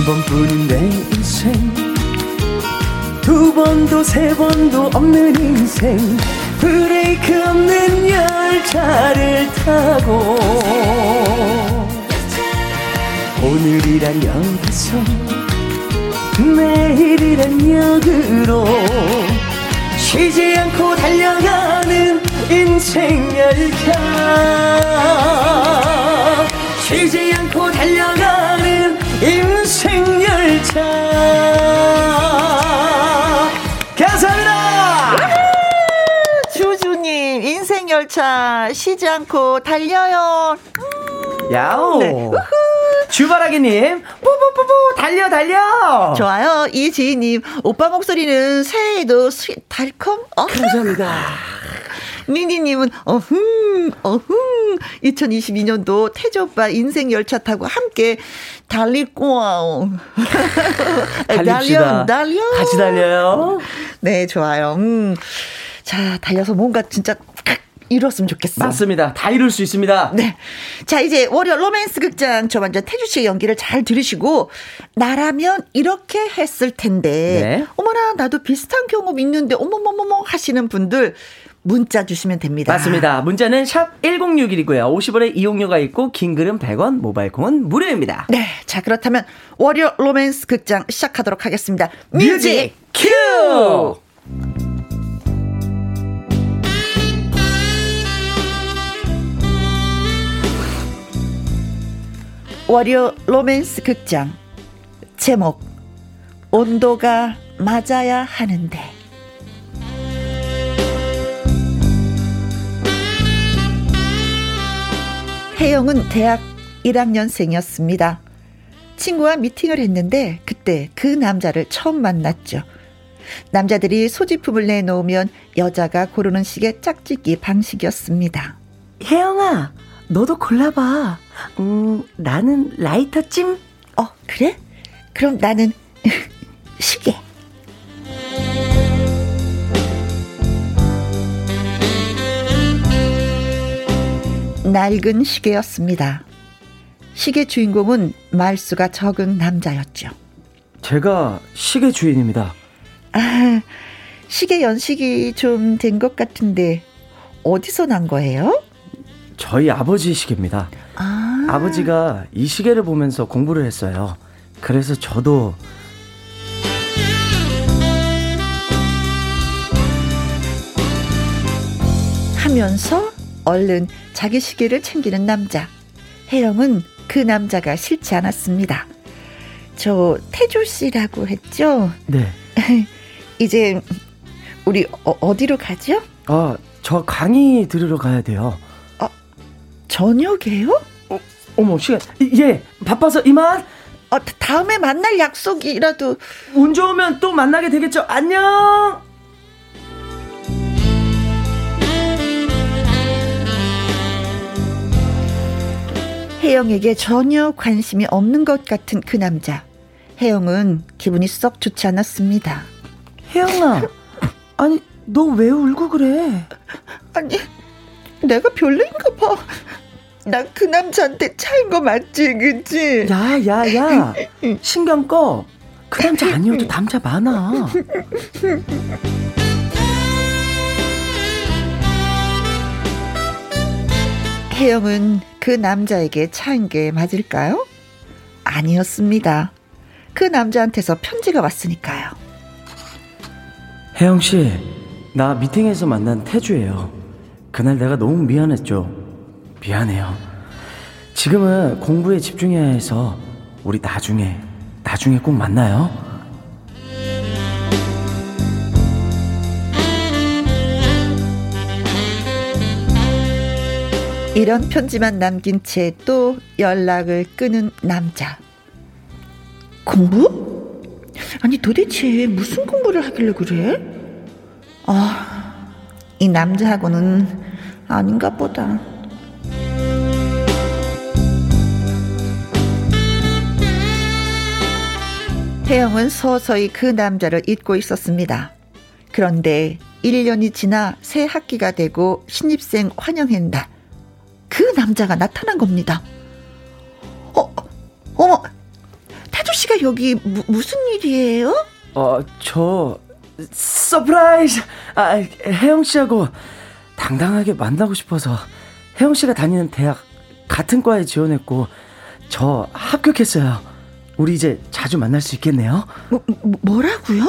번뿐인 내 인생. 두 번도 세 번도 없는 인생. 브레이크 없는 열차를 타고 오늘이란 역에서 내일이란 역으로 쉬지 않고 달려가는 인생 열차. 쉬지 않고 달려 열차 쉬지 않고 달려요. 야오. 네. 주바라기님, 뽀뽀뽀뽀, 달려, 달려. 좋아요. 이지희님, 오빠 목소리는 새해에도 스 달콤? 어? 감사합니다. 니니님은 어흥 어흥 2022년도 태조 오빠 인생 열차 타고 함께 달릴. 달립시다. 달려 달려. 같이 달려요. 네 좋아요. 음. 자 달려서 뭔가 진짜 이뤘으면 좋겠어. 맞습니다. 다 이룰 수 있습니다. 네. 자, 이제 월요 로맨스 극장 저 먼저 태주 씨의 연기를 잘 들으시고 나라면 이렇게 했을 텐데 네. 어머나 나도 비슷한 경험 있는데 어머머머머 하시는 분들 문자 주시면 됩니다. 맞습니다. 문자는 샵 1061이고요. 50원의 이용료가 있고 긴 글은 100원, 모바일 콩은 무료입니다. 네. 자, 그렇다면 월요 로맨스 극장 시작하도록 하겠습니다. music 큐! 월요 로맨스 극장 제목 온도가 맞아야 하는데 혜영은 대학 1학년생이었습니다. 친구와 미팅을 했는데 그때 그 남자를 처음 만났죠. 남자들이 소지품을 내놓으면 여자가 고르는 식의 짝짓기 방식이었습니다. 혜영아 너도 골라봐 음 나는 라이터 찜 어, 그래? 그럼 나는 시계. 낡은 시계였습니다. 시계 주인공은 말수가 적은 남자였죠. 제가 시계 주인입니다. 아, 시계 연식이 좀 된 것 같은데 어디서 난 거예요? 저희 아버지 시계입니다. 아. 아버지가 이 시계를 보면서 공부를 했어요. 그래서 저도 하면서 얼른 자기 시계를 챙기는 남자. 혜영은 그 남자가 싫지 않았습니다. 저 태조 씨라고 했죠? 네. 이제 우리 어, 디로 가죠? 아, 저 강의 들으러 가야 돼요. 아, 저녁에요? 어, 어머, 시간. 예, 바빠서 이만. 어, 다음에 만날 약속이라도 운 좋으면 또 만나게 되겠죠. 안녕. 혜영에게 전혀 관심이 없는 것 같은 그 남자. 혜영은 기분이 썩 좋지 않았습니다. 혜영아, 아니 너 왜 울고 그래? 아니 내가 별로인가 봐. 나 그 남자한테 차인 거 맞지, 그치? 야, 야, 야. 신경 꺼. 그 남자 아니어도 남자 많아. 혜영은 그 남자에게 차인 게 맞을까요? 아니었습니다. 그 남자한테서 편지가 왔으니까요. 혜영 씨, 나 미팅에서 만난 태주예요. 그날 내가 너무 미안했죠. 미안해요. 지금은 공부에 집중해야 해서 우리 나중에, 나중에 꼭 만나요. 이런 편지만 남긴 채 또 연락을 끊은 남자. 공부? 아니 도대체 무슨 공부를 하길래 그래? 아, 이 남자하고는 아닌가 보다. 태영은 서서히 그 남자를 잊고 있었습니다. 그런데 1년이 지나 새 학기가 되고 신입생 환영회 날 그 남자가 나타난 겁니다. 어, 어머, 태주 씨가 여기 무, 무슨 일이에요? 어, 저 surprise. 아, 혜영 씨하고 당당하게 만나고 싶어서 혜영 씨가 다니는 대학 같은 과에 지원했고 저 합격했어요. 우리 이제 자주 만날 수 있겠네요. 뭐, 뭐 뭐라고요?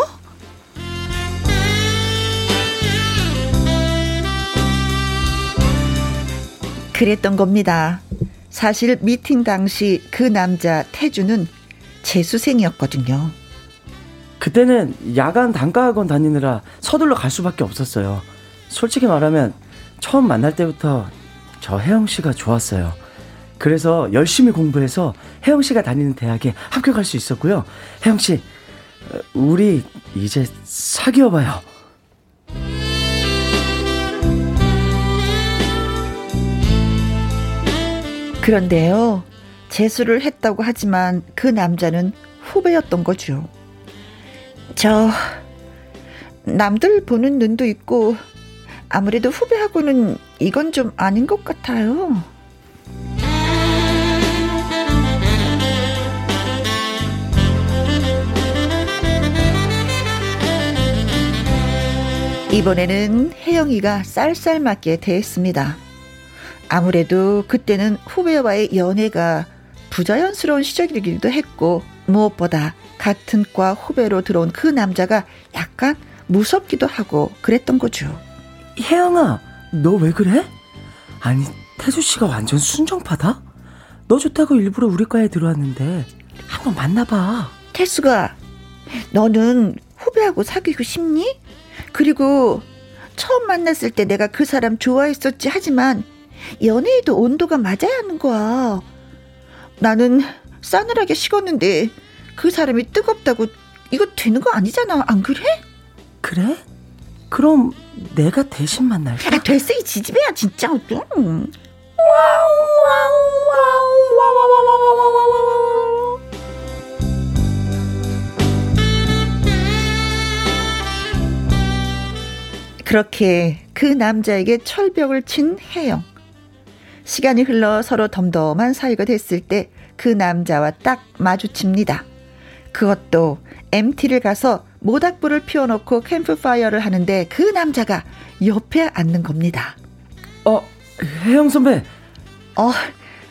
그랬던 겁니다. 사실 미팅 당시 그 남자 태주는 재수생이었거든요. 그때는 야간 단과학원 다니느라 서둘러 갈 수밖에 없었어요. 솔직히 말하면 처음 만날 때부터 저 혜영 씨가 좋았어요. 그래서 열심히 공부해서 혜영 씨가 다니는 대학에 합격할 수 있었고요. 혜영 씨, 우리 이제 사귀어봐요. 그런데요, 재수를 했다고 하지만 그 남자는 후배였던 거죠. 저, 남들 보는 눈도 있고, 아무래도 후배하고는 이건 좀 아닌 것 같아요. 이번에는 혜영이가 쌀쌀 맞게 대했습니다. 아무래도 그때는 후배와의 연애가 부자연스러운 시절이기도 했고 무엇보다 같은 과 후배로 들어온 그 남자가 약간 무섭기도 하고 그랬던 거죠. 혜영아, 너 왜 그래? 아니, 태수 씨가 완전 순정파다? 너 좋다고 일부러 우리 과에 들어왔는데 한번 만나봐. 태수가 너는 후배하고 사귀고 싶니? 그리고 처음 만났을 때 내가 그 사람 좋아했었지 하지만 연애에도 온도가 맞아야 하는 거야. 나는 싸늘하게 식었는데 그 사람이 뜨겁다고 이거 되는 거 아니잖아. 안 그래? 그래? 그럼 내가 대신 만날까? 아, 됐어 이 지지배야 진짜. 좀. 그렇게 그 남자에게 철벽을 친 혜영. 시간이 흘러 서로 덤덤한 사이가 됐을 때 그 남자와 딱 마주칩니다. 그것도 MT를 가서 모닥불을 피워놓고 캠프파이어를 하는데 그 남자가 옆에 앉는 겁니다. 어, 혜영 선배. 어,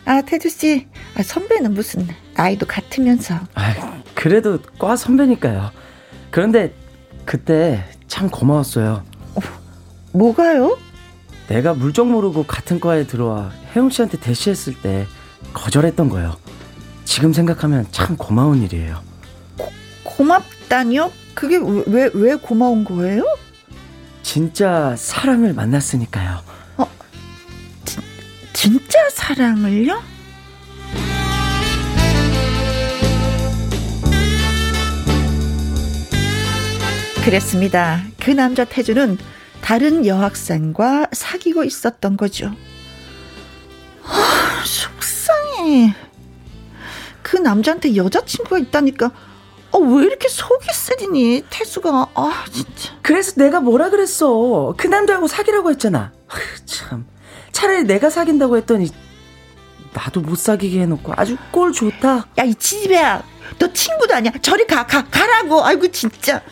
아, 태주씨. 아, 선배는 무슨 나이도 같으면서. 아, 그래도 과 선배니까요. 그런데 그때 참 고마웠어요. 어, 뭐가요? 내가 물정 모르고 같은 과에 들어와 혜영 씨한테 대시했을 때 거절했던 거예요. 지금 생각하면 참 고마운 일이에요. 고, 고맙다니요? 그게 왜, 왜 고마운 거예요? 진짜 사랑을 만났으니까요. 어, 지, 진짜 사랑을요? 그랬습니다. 그 남자 태주는 다른 여학생과 사귀고 있었던 거죠. 아, 속상해. 그 남자한테 여자친구가 있다니까. 어, 왜 이렇게 속이 쓰리니, 태수가. 아, 진짜. 그래서 내가 뭐라 그랬어. 그 남자하고 사귀라고 했잖아. 참. 차라리 내가 사귄다고 했더니, 나도 못 사귀게 해놓고 아주 꼴 좋다. 야, 이 지지배야. 너 친구도 아니야. 저리 가, 가, 가라고. 아이고, 진짜.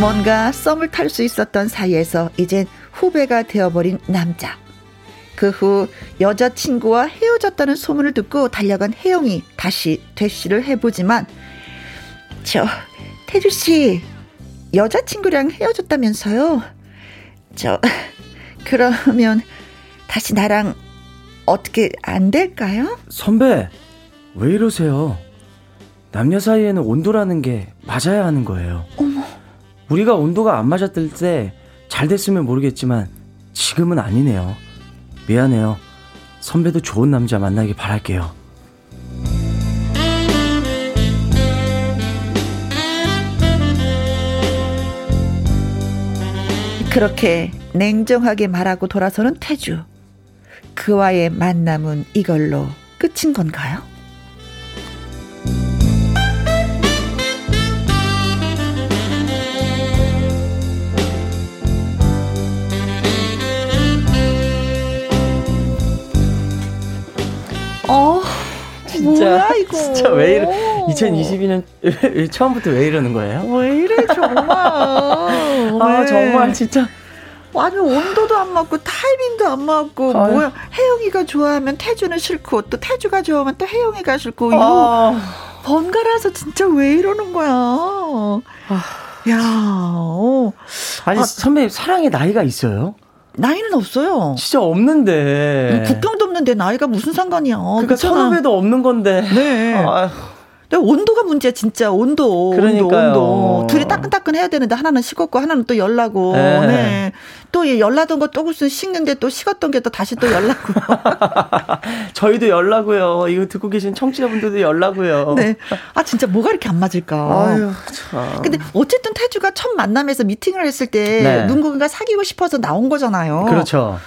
뭔가 썸을 탈 수 있었던 사이에서 이젠 후배가 되어버린 남자. 그 후 여자친구와 헤어졌다는 소문을 듣고 달려간 혜영이 다시 대시를 해보지만 저 태주씨 여자친구랑 헤어졌다면서요? 저 그러면 다시 나랑 어떻게 안 될까요? 선배, 왜 이러세요? 남녀 사이에는 온도라는 게 맞아야 하는 거예요. 어머. 우리가 온도가 안 맞았을 때 잘 됐으면 모르겠지만 지금은 아니네요. 미안해요. 선배도 좋은 남자 만나길 바랄게요. 그렇게 냉정하게 말하고 돌아서는 태주. 그와의 만남은 이걸로 끝인 건가요? 어, 진짜, 뭐야 이거? 진짜 왜 이래? 2022년 처음부터 왜 이러는 거예요? 왜 이래 정말? 아 정말 진짜 아니 온도도 안 맞고 타이밍도 안 맞고 아유. 뭐야 혜영이가 좋아하면 태주는 싫고 또 태주가 좋아하면 또 혜영이가 싫고 이거 아. 번갈아서 진짜 왜 이러는 거야? 아. 야, 어. 아니 아, 선배 사랑의 나이가 있어요? 나이는 없어요. 진짜 없는데. 국경도 없는데 나이가 무슨 상관이야. 그러니까 선후배도 없는 건데. 네. 아휴. 온도가 문제야 진짜 온도 그러니까요. 온도, 온도. 둘이 따끈따끈 해야 되는데 하나는 식었고 하나는 또 열나고 네. 네. 또 열나던 거또 무슨 식는데 또 식었던 게 또 다시 또 열나고 저희도 열나고요 이거 듣고 계신 청취자분들도 열나고요 네 아 진짜 뭐가 이렇게 안 맞을까 아유 참 근데 어쨌든 태주가 첫 만남에서 미팅을 했을 때 네. 누군가 사귀고 싶어서 나온 거잖아요 그렇죠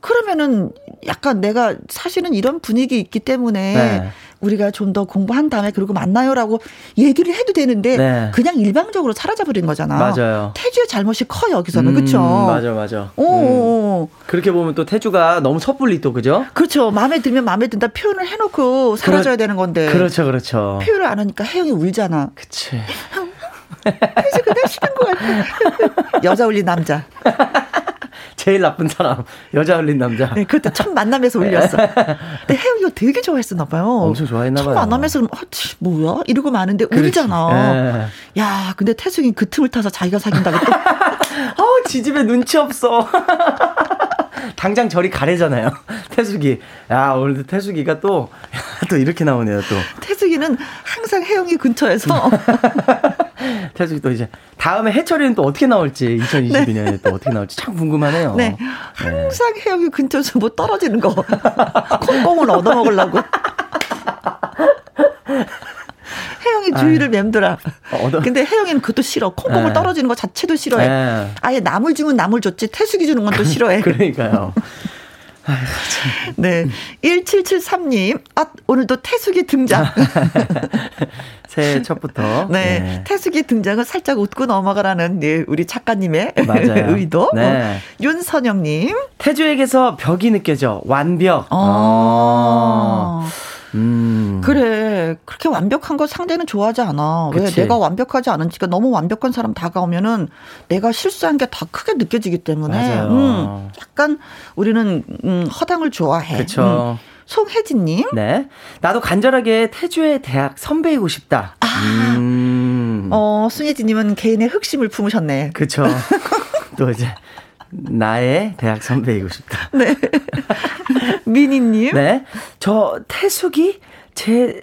그러면은 약간 내가 사실은 이런 분위기 있기 때문에 네. 우리가 좀 더 공부한 다음에 그리고 만나요라고 얘기를 해도 되는데 네. 그냥 일방적으로 사라져 버린 거잖아. 맞아요. 태주의 잘못이 커 여기서는 음, 그렇죠. 맞아 맞아. 오, 음. 그렇게 보면 또 태주가 너무 섣불리 또 그죠? 그렇죠. 마음에 들면 마음에 든다 표현을 해놓고 사라져야 그러, 되는 건데. 그렇죠 그렇죠. 표현을 안 하니까 혜영이 울잖아. 그치. 그래서 그날 싫은 것 같아. 여자 울린 남자. 제일 나쁜 사람 여자 흘린 남자. 네, 그것도 첫 만남에서 울렸어. 근데 혜영이가 되게 좋아했었나 봐요. 엄청 좋아했나 봐요. 첫 만남에서 어, 뭐야 이러고 마는데 울잖아. 네. 야, 근데 태숙이 그 틈을 타서 자기가 사귄다고 또. 어, 지집에 눈치 없어. 당장 저리 가래잖아요. 태숙이. 야, 오늘도 태숙이가 또, 또 이렇게 나오네요, 또. 태숙이는 항상 혜영이 근처에서. 태숙이 또 이제, 다음에 해철이는 또 어떻게 나올지, 2022년에 네. 또 어떻게 나올지 참 궁금하네요. 네. 항상 네. 혜영이 근처에서 뭐 떨어지는 거. 콩콩을 얻어먹으려고. 혜영이 주위를 맴돌아. 어, 근데 혜영이는 그것도 싫어. 콩콩을 네. 떨어지는 거 자체도 싫어해. 네. 아예 남을 주면 남을 줬지 태숙이 주는 건 또 싫어해. 그러니까요. 네. 1773님, 아, 오늘도 태숙이 등장. 새해 첫부터. 네. 네. 태숙이 등장을 살짝 웃고 넘어가라는 네, 우리 작가님의. 의도. 네. 어. 윤선영님. 태주에게서 벽이 느껴져. 완벽. 어. 어. 음. 그래. 그렇게 완벽한 거 상대는 좋아하지 않아. 왜 그치. 내가 완벽하지 않은지가 너무 완벽한 사람 다가오면은 내가 실수한 게더 크게 느껴지기 때문에 음, 약간 우리는 음, 허당을 좋아해. 그렇죠. 음. 송혜진님. 네. 나도 간절하게 태주의 대학 선배이고 싶다. 아. 음. 어, 송혜진님은 개인의 흑심을 품으셨네. 그렇죠. 또 이제 나의 대학 선배이고 싶다. 네. 미니님. 네. 저 태숙이 제,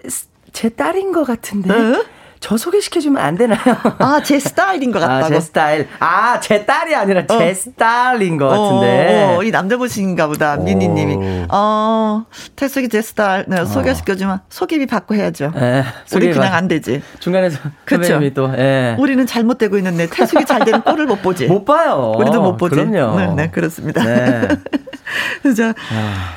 제 딸인 것 같은데. 어? 저 소개시켜주면 안 되나요? 아, 제 스타일인 것 같다고. 아, 제 스타일. 아, 제 딸이 아니라 제 어. 스타일인 것 같은데. 어, 어, 이 남자분이신가 보다, 미니님이. 어, 태숙이 제 스타일. 네, 어. 소개시켜주면 소개비 받고 해야죠. 네, 우리 그냥 안 되지. 중간에서 그쵸? 또. 예. 우리는 잘못되고 있는데 태숙이 잘 되는 꼴을 못 보지. 못 봐요. 우리도 못 보지. 그럼요. 네, 네 그렇습니다. 네. 자,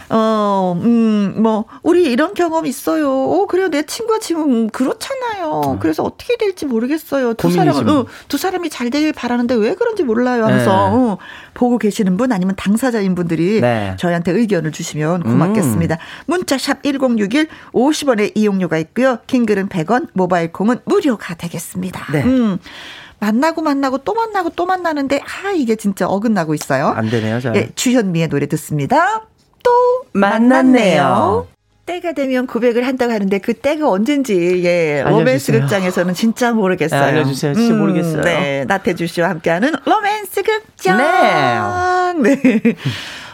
어, 음, 뭐, 우리 이런 경험 있어요. 어, 그래요. 내 친구가 지금 그렇잖아요. 음. 그래서 어떻게 될지 모르겠어요. 두 사람은, 어, 두 사람이 잘 되길 바라는데 왜 그런지 몰라요. 하면서, 네. 어, 보고 계시는 분 아니면 당사자인 분들이 네. 저희한테 의견을 주시면 고맙겠습니다. 음. 문자샵 1061 50원의 이용료가 있고요. 킹글은 100원, 모바일 콩은 무료가 되겠습니다. 네. 음. 만나고 만나고 또 만나고 또 만나는데 아 이게 진짜 어긋나고 있어요. 안 되네요. 잘. 예, 주현미의 노래 듣습니다. 또 만났네요. 때가 되면 고백을 한다고 하는데 그 때가 언젠지 예 로맨스 극장에서는 진짜 모르겠어요. 네, 알려주세요. 진짜 음, 모르겠어요. 네 나태주 씨와 함께하는 로맨스 극장. 네. 네.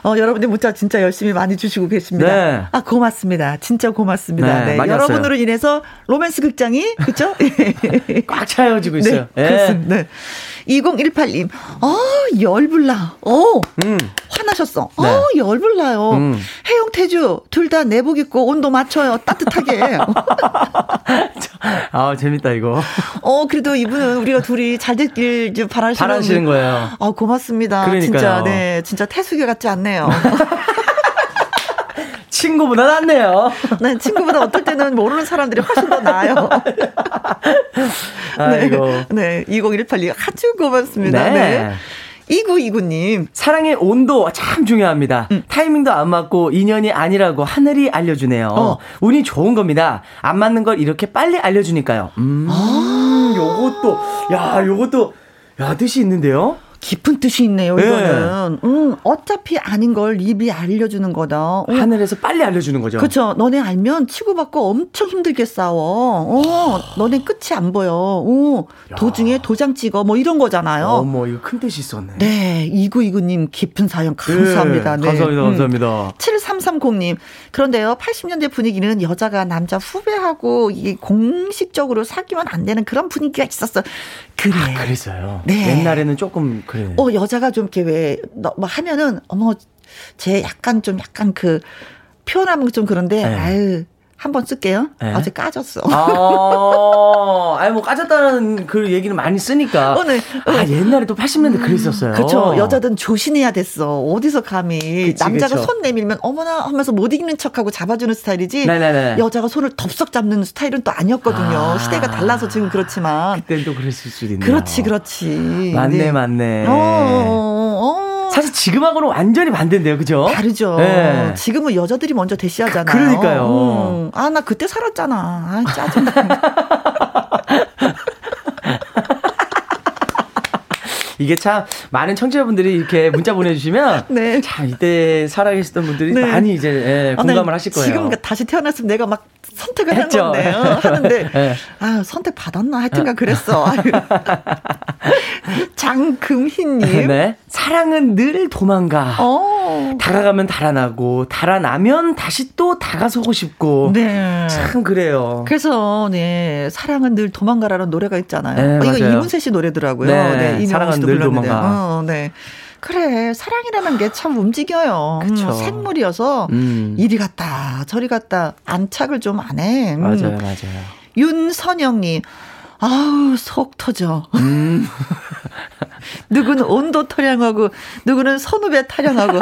어, 여러분들 문자 진짜 열심히 많이 주시고 계십니다. 네. 아, 고맙습니다. 진짜 고맙습니다. 네. 네. 여러분으로 인해서 로맨스 극장이, 그쵸? 꽉 차여지고 있어요. 네. 그렇습니다. 네. 2018님, 아, 열불나. 어, 음. 화나셨어. 네. 어, 열불나요. 음. 해영, 태주, 둘 다 내복 입고 온도 맞춰요. 따뜻하게. 아, 재밌다, 이거. 어, 그래도 이분은 우리가 둘이 잘 됐길 바라시는, 바라시는 거예요. 아, 고맙습니다. 그러니까요. 진짜, 네. 진짜 태수계 같지 않네요. 친구보다 낫네요. 네, 친구보다 어떨 때는 모르는 사람들이 훨씬 더 나아요. 아이고. 네, 2018님 아주 고맙습니다. 네. 네. 2929님. 사랑의 온도 참 중요합니다. 음. 타이밍도 안 맞고 인연이 아니라고 하늘이 알려주네요. 어. 운이 좋은 겁니다. 안 맞는 걸 이렇게 빨리 알려주니까요. 음, 아. 요것도, 야, 요것도, 야, 뜻이 있는데요? 깊은 뜻이 있네요, 네. 이거는. 음, 어차피 아닌 걸 입이 알려주는 거다. 음. 하늘에서 빨리 알려주는 거죠. 그렇죠. 너네 알면 치고받고 엄청 힘들게 싸워. 어, 너네 끝이 안 보여. 어, 도중에 도장 찍어. 뭐 이런 거잖아요. 어머, 이거 큰 뜻이 있었네. 네, 2929님 깊은 사연 감사합니다. 네, 네. 감사합니다, 음. 감사합니다. 7330님. 그런데요, 80년대 분위기는 여자가 남자 후배하고 이게 공식적으로 사귀면 안 되는 그런 분위기가 있었어. 그래. 아, 그랬어요. 네. 옛날에는 조금 그래. 어 여자가 좀 이렇게 왜뭐 하면은 어머 제 약간 좀 약간 그 표현하면 좀 그런데 네. 아유 한번 쓸게요. 네. 어제 까졌어. 아, 아니 뭐 까졌다는 그 얘기는 많이 쓰니까. 어, 네. 아 옛날에 또 80년대 음, 그랬었어요. 그렇죠. 여자든 조신해야 됐어. 어디서 감히 그치, 남자가 그쵸. 손 내밀면 어머나 하면서 못 이기는 척하고 잡아주는 스타일이지. 네네네. 여자가 손을 덥석 잡는 스타일은 또 아니었거든요. 아, 시대가 달라서 지금 그렇지만. 그때는 또 그랬을 수도 있네요. 그렇지, 그렇지. 맞네, 네. 맞네. 어, 어, 어. 사실 지금하고는 완전히 반대인데요, 그죠? 다르죠. 네. 지금은 여자들이 먼저 대시하잖아요. 그러니까요. 음. 아, 나 그때 살았잖아. 아, 짜증나. 이게 참 많은 청취자분들이 이렇게 문자 보내주시면 네. 참 이때 살아계시던 분들이 네. 많이 이제 예, 아, 공감을 아, 하실 거예요. 지금 다시 태어났으면 내가 막 선택을 했죠. 한 건데 어, 하는데 네. 아 선택 받았나 하여튼간 그랬어. 장금희님. 네. 사랑은 늘 도망가. 오. 다가가면 달아나고 달아나면 다시 또 다가서고 싶고. 네. 참 그래요. 그래서 네 사랑은 늘 도망가라는 노래가 있잖아요. 네, 어, 이거 이문세 씨 노래더라고요. 네, 네 사랑은 늘 도망가. 어, 네. 그래 사랑이라는 게 참 움직여요. 음, 생물이어서 음. 이리 갔다 저리 갔다 안착을 좀 안 해. 음. 맞아요, 맞아요. 윤선영님. 아우 속 터져. 음. 누구는 온도 타령하고 누구는 선후배 타령하고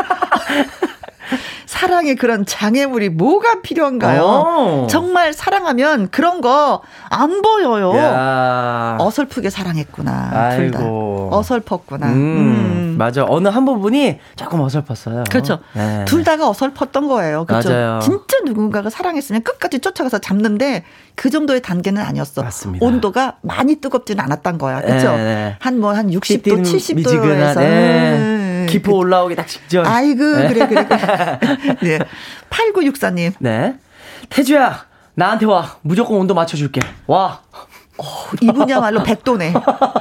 사랑의 그런 장애물이 뭐가 필요한가요? 오. 정말 사랑하면 그런 거 안 보여요. 야. 어설프게 사랑했구나. 둘 다. 어설펐구나. 음, 음. 맞아. 어느 한 부분이 조금 어설펐어요. 그렇죠. 네. 둘 다가 어설펐던 거예요. 그렇죠. 맞아요. 진짜 누군가가 사랑했으면 끝까지 쫓아가서 잡는데 그 정도의 단계는 아니었어. 맞습니다. 온도가 많이 뜨겁지는 않았던 거야. 그렇죠? 네, 네. 한뭐 한 60도, 70도에서 네. 기포 올라오기 딱 직전. 아이고 네. 그래 그래. 그래. 네. 8964님. 네. 태주야 나한테 와 무조건 온도 맞춰줄게. 와. 어, 이분야말로 백도네.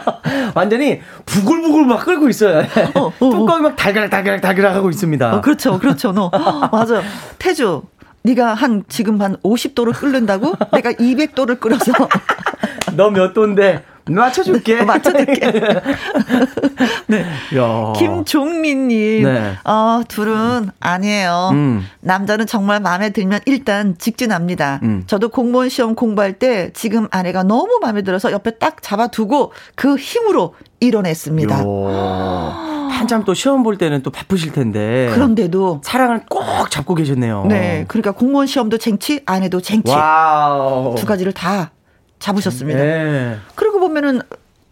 완전히 부글부글 막 끓고 있어요. 어, 어, 어. 뚜껑이 막 달걀 달걀 달걀 하고 있습니다. 어, 그렇죠, 그렇죠. 너 맞아. 태주, 네가 한 지금 한 50도를 끓는다고? 내가 200도를 끓여서. 너 몇 도인데? 맞춰줄게. 네, 맞춰줄게. 네. 야. 김종민님. 네. 어, 둘은 아니에요. 음. 남자는 정말 마음에 들면 일단 직진합니다. 음. 저도 공무원 시험 공부할 때 지금 아내가 너무 마음에 들어서 옆에 딱 잡아두고 그 힘으로 이뤄냈습니다. 한참 또 시험 볼 때는 또 바쁘실 텐데. 그런데도 사랑을 꼭 잡고 계셨네요. 네. 그러니까 공무원 시험도 쟁취, 아내도 쟁취. wow. 두 가지를 다 잡으셨습니다. 네. 그러고 보면은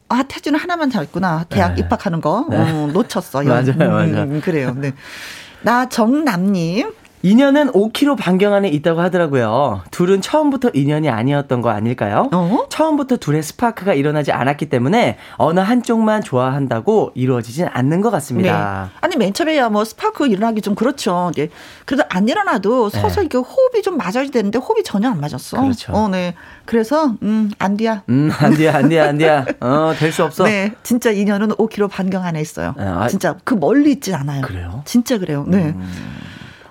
아 태주는 하나만 잘했구나 대학 네. 입학하는 거 네. 어, 놓쳤어. 맞아요, 맞아요. 음, 그래요. 네. 나 정남님. 인연은 5km 반경 안에 있다고 하더라고요. 둘은 처음부터 인연이 아니었던 거 아닐까요? 어? 처음부터 둘의 스파크가 일어나지 않았기 때문에 어느 한쪽만 좋아한다고 이루어지진 않는 것 같습니다. 네. 아니 맨 처음에야 뭐 스파크 일어나기 좀 그렇죠. 네. 그래도 안 일어나도 네. 서서 이게 호흡이 좀 맞아야 되는데 호흡이 전혀 안 맞았어. 그렇죠. 어, 네. 그래서 음 안디야. 음 안디야 안디야 안디야. 어 될 수 없어. 네. 진짜 인연은 5km 반경 안에 있어요. 네, 아, 진짜 그 멀리 있진 않아요. 그래요? 진짜 그래요. 네. 음.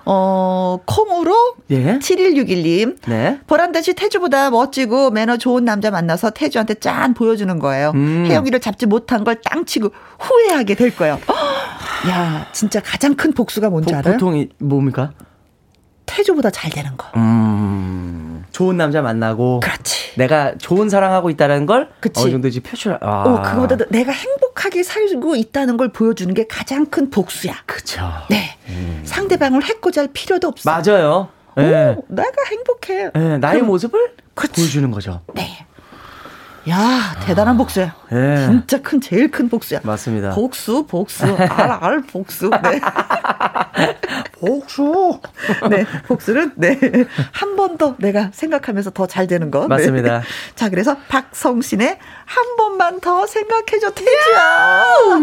어, 콩으로 예? 7161님. 네. 보란듯이 태주보다 멋지고 매너 좋은 남자 만나서 태주한테 짠 보여주는 거예요. 음. 혜영이를 잡지 못한 걸 땅 치고 후회하게 될 거예요. 야, 진짜 가장 큰 복수가 뭔지 보, 알아요? 보통이 뭡니까? 태주보다 잘 되는 거. 음, 좋은 남자 만나고. 그렇지. 내가 좋은 사랑하고 있다는 걸 그치. 어느 정도지 표출. 아. 어, 그거보다 내가 행복하게 살고 있다는 걸 보여주는 게 가장 큰 복수야. 그렇죠. 네. 음. 상대방을 해코지 할 필요도 없어. 맞아요. 네. 오, 내가 행복해. 네, 나의 그럼, 모습을 그치. 보여주는 거죠. 네. 야, 대단한 복수야. 예. 진짜 큰, 제일 큰 복수야. 맞습니다. 복수, 복수, 알, 알, 복수. 네. 복수. 네, 복수는, 네. 한 번 더 내가 생각하면서 더 잘 되는 거. 맞습니다. 네. 자, 그래서 박성신의 한 번만 더 생각해줘, 태주야.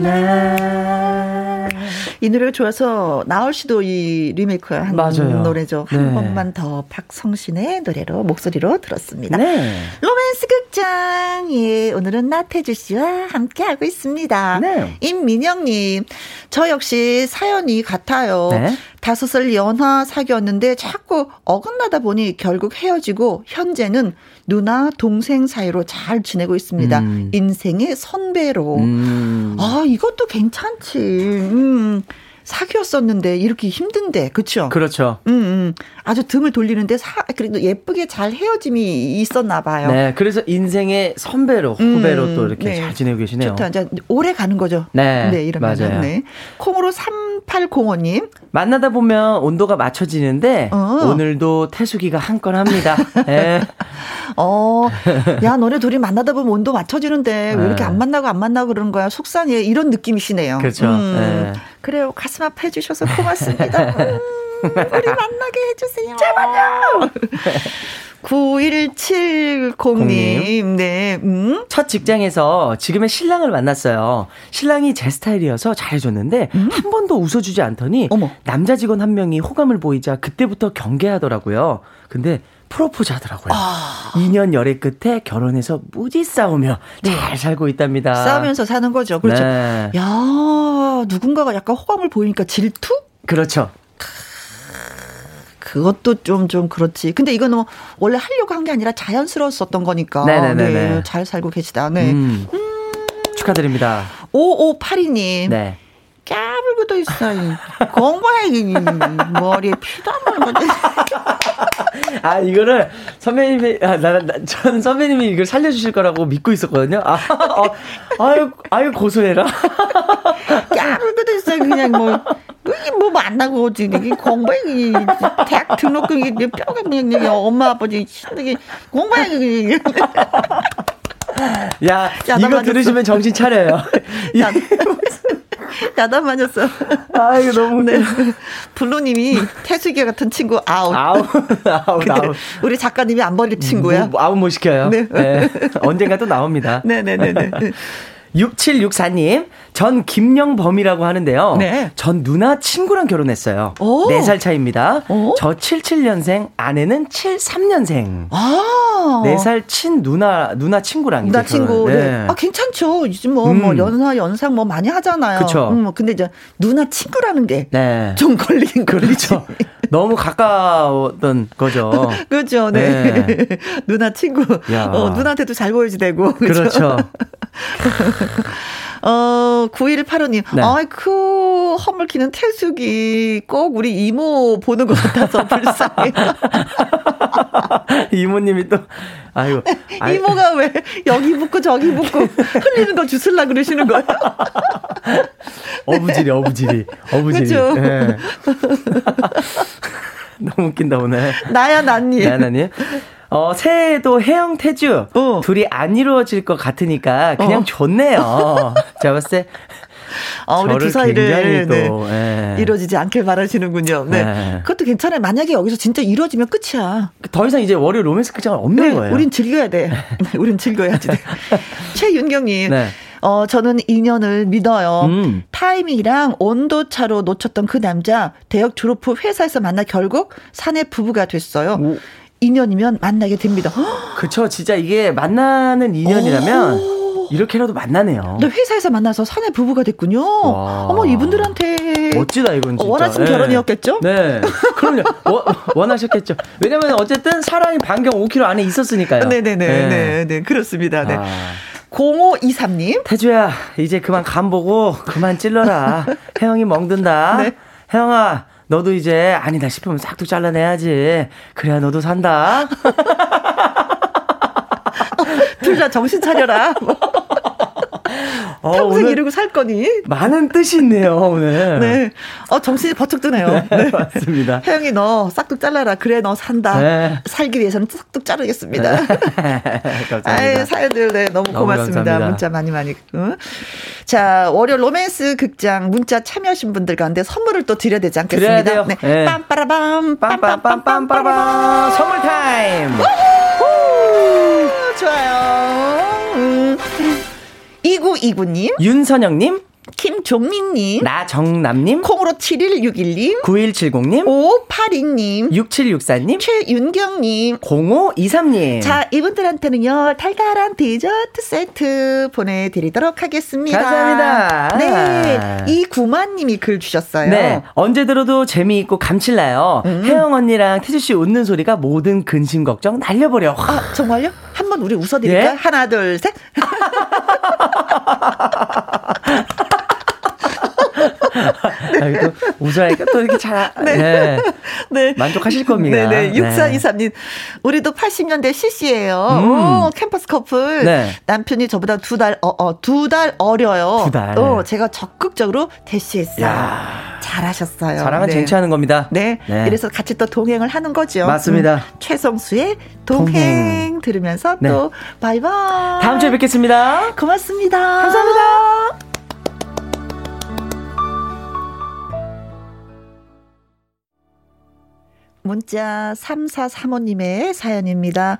하잖아. 이 노래가 좋아서 나얼 씨도 이 리메이크 한 맞아요. 노래죠. 한 네. 번만 더 박성신의 노래로 목소리로 들었습니다. 네. 로맨스 극장 예 오늘은 나태주 씨와 함께 하고 있습니다. 네. 임민영님 저 역시 사연이 같아요. 네. 다섯 살 연하 사귀었는데 자꾸 어긋나다 보니 결국 헤어지고 현재는 누나 동생 사이로 잘 지내고 있습니다. 음. 인생의 선배로. 음. 아 이것도 괜찮지. 음. 사귀었었는데 이렇게 힘든데 그렇죠? 그렇죠. 음, 음. 아주 등을 돌리는데 사, 그래도 예쁘게 잘 헤어짐이 있었나 봐요. 네, 그래서 인생의 선배로 후배로 음, 또 이렇게 네. 잘 지내고 계시네요. 좋다. 이제 오래 가는 거죠. 네, 네 이러면 맞아요. 네. 콩으로 3805님 만나다 보면 온도가 맞춰지는데 어. 오늘도 태수기가 한 건 합니다. 네. 어, 야 너네 둘이 만나다 보면 온도 맞춰지는데 왜 이렇게 네. 안 만나고 안 만나고 그러는 거야 속상해 이런 느낌이시네요. 그렇죠. 음. 네. 그래요 가슴 아파해 주셔서 고맙습니다. 음, 우리 만나게 해주세요. 제발요. 9170님, 네, 음? 첫 직장에서 지금의 신랑을 만났어요. 신랑이 제 스타일이어서 잘해줬는데, 음? 한 번도 웃어주지 않더니, 어머. 남자 직원 한 명이 호감을 보이자 그때부터 경계하더라고요. 근데, 프로포즈 하더라고요. 아. 2년 열애 끝에 결혼해서 무지 싸우며 네. 잘 살고 있답니다. 싸우면서 사는 거죠. 그렇죠. 네. 야, 누군가가 약간 호감을 보이니까 질투? 그렇죠. 그것도 좀, 좀 그렇지. 근데 이거는 뭐 원래 하려고 한 게 아니라 자연스러웠었던 거니까. 네네네. 네, 잘 살고 계시다. 네. 음. 음. 축하드립니다. 5582님. 네. 까불 고도 있어요. 공부해, 머리에 안 나는 아, 이거를 선배님이, 아, 나, 나, 전 선배님이 이걸 살려주실 거라고 믿고 있었거든요. 아, 어, 아유, 아유, 고소해라. 까불고도 있어요. 그냥 뭐, 이게 뭐 만나고. 이게 공부해. 대학 등록금, 이게 뼈가 그냥, 그냥 엄마, 아버지 힘들게 공부해. 야, 이거 맞았어. 들으시면 정신 차려요. 야, 야단 맞았어. 아, 이거 너무. 네. 블루님이 태주 씨 같은 친구 아웃. 아웃, 아웃, 아웃. 우리 작가님이 안 버릴 친구야. 뭐, 아웃 못 시켜요. 네. 네. 언젠가 또 나옵니다. 네네네네. 6764님, 전 김영범이라고 하는데요. 네. 전 누나 친구랑 결혼했어요. 오. 4살 차입니다. 오. 저 77년생, 아내는 73년생. 아. 4살 친 누나, 누나 친구랑 누나 친구. 네. 네. 아, 괜찮죠. 요즘 뭐, 뭐 음. 뭐, 연사, 연상 뭐 많이 하잖아요. 그쵸. 음, 근데 이제 누나 친구라는 게. 네. 좀 걸리긴 그렇죠. 너무 가까웠던 거죠. 그렇죠. 네. 네. 누나 친구. 어, 누나한테도 잘 보여지 되고. 그렇죠. 어, 9185님. 네. 아이쿠, 허물키는 태숙이 꼭 우리 이모 보는 것 같아서 불쌍해. 이모님이 또, 아유. 이모가 왜 여기 붙고 저기 붙고 흘리는 거 주술라 그러시는 거예요? 어부지리, 어부지리. 어부지리. 그죠? 네. 너무 웃긴다, 오늘. 나야, 나님. 나야, 나님. 어, 새해에도 해영 태주 어. 둘이 안 이루어질 것 같으니까 그냥 어. 좋네요. 제가 봤을 때 어, 우리 두 사이를 네, 네. 이루어지지 않길 바라시는군요. 네. 네. 그것도 괜찮아요. 만약에 여기서 진짜 이루어지면 끝이야. 더 이상 이제 월요 로맨스 극장은 없는 네, 거예요. 우린 즐겨야 돼. 우린 즐겨야지. 최윤경님. 네. 어, 저는 인연을 믿어요. 음. 타이밍이랑 온도 차로 놓쳤던 그 남자, 대학 졸업 후 회사에서 만나 결국 사내 부부가 됐어요. 오. 인연이면 만나게 됩니다. 그쵸. 진짜 이게 만나는 인연이라면 이렇게라도 만나네요. 근 회사에서 만나서 사내 부부가 됐군요. 와. 어머 이분들한테 멋지다 이건 진짜. 원하신 네. 결혼이었겠죠? 네. 그럼요. 원, 하셨겠죠 왜냐면 어쨌든 사랑이 반경 5km 안에 있었으니까요. 네네네. 네. 네, 네. 그렇습니다. 네. 아. 0523님. 태주야, 이제 그만 간 보고 그만 찔러라. 혜영이 멍든다. 네. 혜영아, 너도 이제 아니다 싶으면 싹둑 잘라내야지. 그래야 너도 산다. 둘 다 정신 차려라. 어, 평생 이러고 살 거니? 많은 뜻이 있네요, 오늘. 네. 어, 정신이 버쩍 드네요. 네, 네. 맞습니다. 혜영이 너 싹둑 잘라라. 그래, 너 산다. 네. 살기 위해서는 싹둑 자르겠습니다. 네. 감사합니다. 아이, 사연들, 네, 너무, 너무 고맙습니다. 감사합니다. 문자 많이 많이. 응? 자, 월요 로맨스 극장 문자 참여하신 분들 가운데 선물을 또 드려야 되지 않겠습니다. 드려야 돼요. 네. 네. 빰빠라밤, 빰빰빰빰빰빰. 선물 타임! 좋아요. 음. 2929님. 윤선영님. 김종민님. 나정남님. 콩으로 7161님. 9170님. 582님. 6764님. 최윤경님. 0523님. 자, 이분들한테는요, 달달한 디저트 세트 보내드리도록 하겠습니다. 감사합니다. 네. 이 구마님이 글 주셨어요. 네. 언제 들어도 재미있고 감칠나요. 음. 혜영 언니랑 태주씨 웃는 소리가 모든 근심 걱정 날려버려. 아, 정말요? 한번 우리 웃어드릴까요? 예? 하나, 둘, 셋. 네. 또 웃어야니까 또 이렇게 잘, 네. 네. 네. 만족하실 겁니다. 네네. 6423님. 네. 우리도 80년대 CC예요. 음. 오, 캠퍼스 커플. 네. 남편이 저보다 두 달, 어, 어, 두 달 어려요. 두 달. 어, 제가 적극적으로 대시했어요. 야. 잘하셨어요. 사랑은 네. 쟁취하는 겁니다. 네. 네. 그래서 같이 또 동행을 하는 거죠. 맞습니다. 음, 최성수의 동행, 동행. 들으면서 네. 또 바이바이. 다음 주에 뵙겠습니다. 고맙습니다. 감사합니다. 문자 3435님의 사연입니다.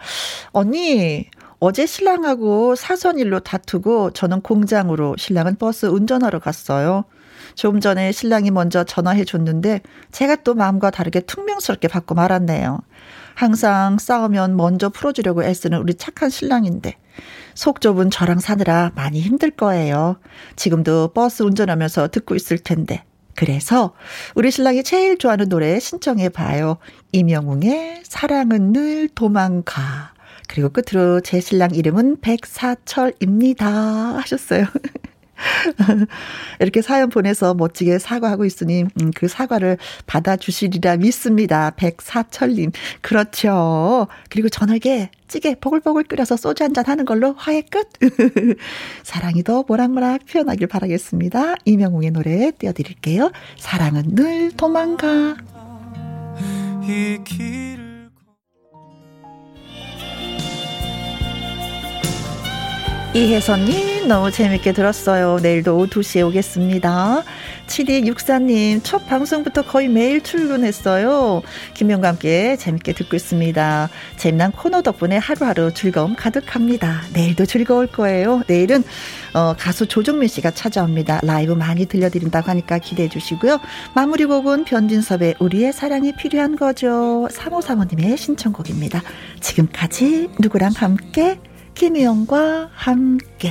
언니, 어제 신랑하고 사선일로 다투고 저는 공장으로 신랑은 버스 운전하러 갔어요. 좀 전에 신랑이 먼저 전화해 줬는데 제가 또 마음과 다르게 퉁명스럽게 받고 말았네요. 항상 싸우면 먼저 풀어주려고 애쓰는 우리 착한 신랑인데 속 좁은 저랑 사느라 많이 힘들 거예요. 지금도 버스 운전하면서 듣고 있을 텐데 그래서 우리 신랑이 제일 좋아하는 노래 신청해 봐요. 이명웅의 사랑은 늘 도망가. 그리고 끝으로 제 신랑 이름은 백사철입니다. 하셨어요. 이렇게 사연 보내서 멋지게 사과하고 있으니 음, 그 사과를 받아주시리라 믿습니다. 백사철님. 그렇죠. 그리고 저녁에 찌개 보글보글 끓여서 소주 한잔 하는 걸로 화해 끝. 사랑이 더 모락모락 표현하길 바라겠습니다. 이명웅의 노래 띄워드릴게요. 사랑은 늘 도망가. 이 길 이혜선님 너무 재밌게 들었어요. 내일도 오후 2시에 오겠습니다. 7264님 첫 방송부터 거의 매일 출근했어요. 김영과 함께 재밌게 듣고 있습니다. 재미난 코너 덕분에 하루하루 즐거움 가득합니다. 내일도 즐거울 거예요. 내일은 어, 가수 조정민 씨가 찾아옵니다. 라이브 많이 들려드린다고 하니까 기대해 주시고요. 마무리 곡은 변진섭의 우리의 사랑이 필요한 거죠. 3535님의 신청곡입니다. 지금까지 누구랑 함께 김혜영과 함께.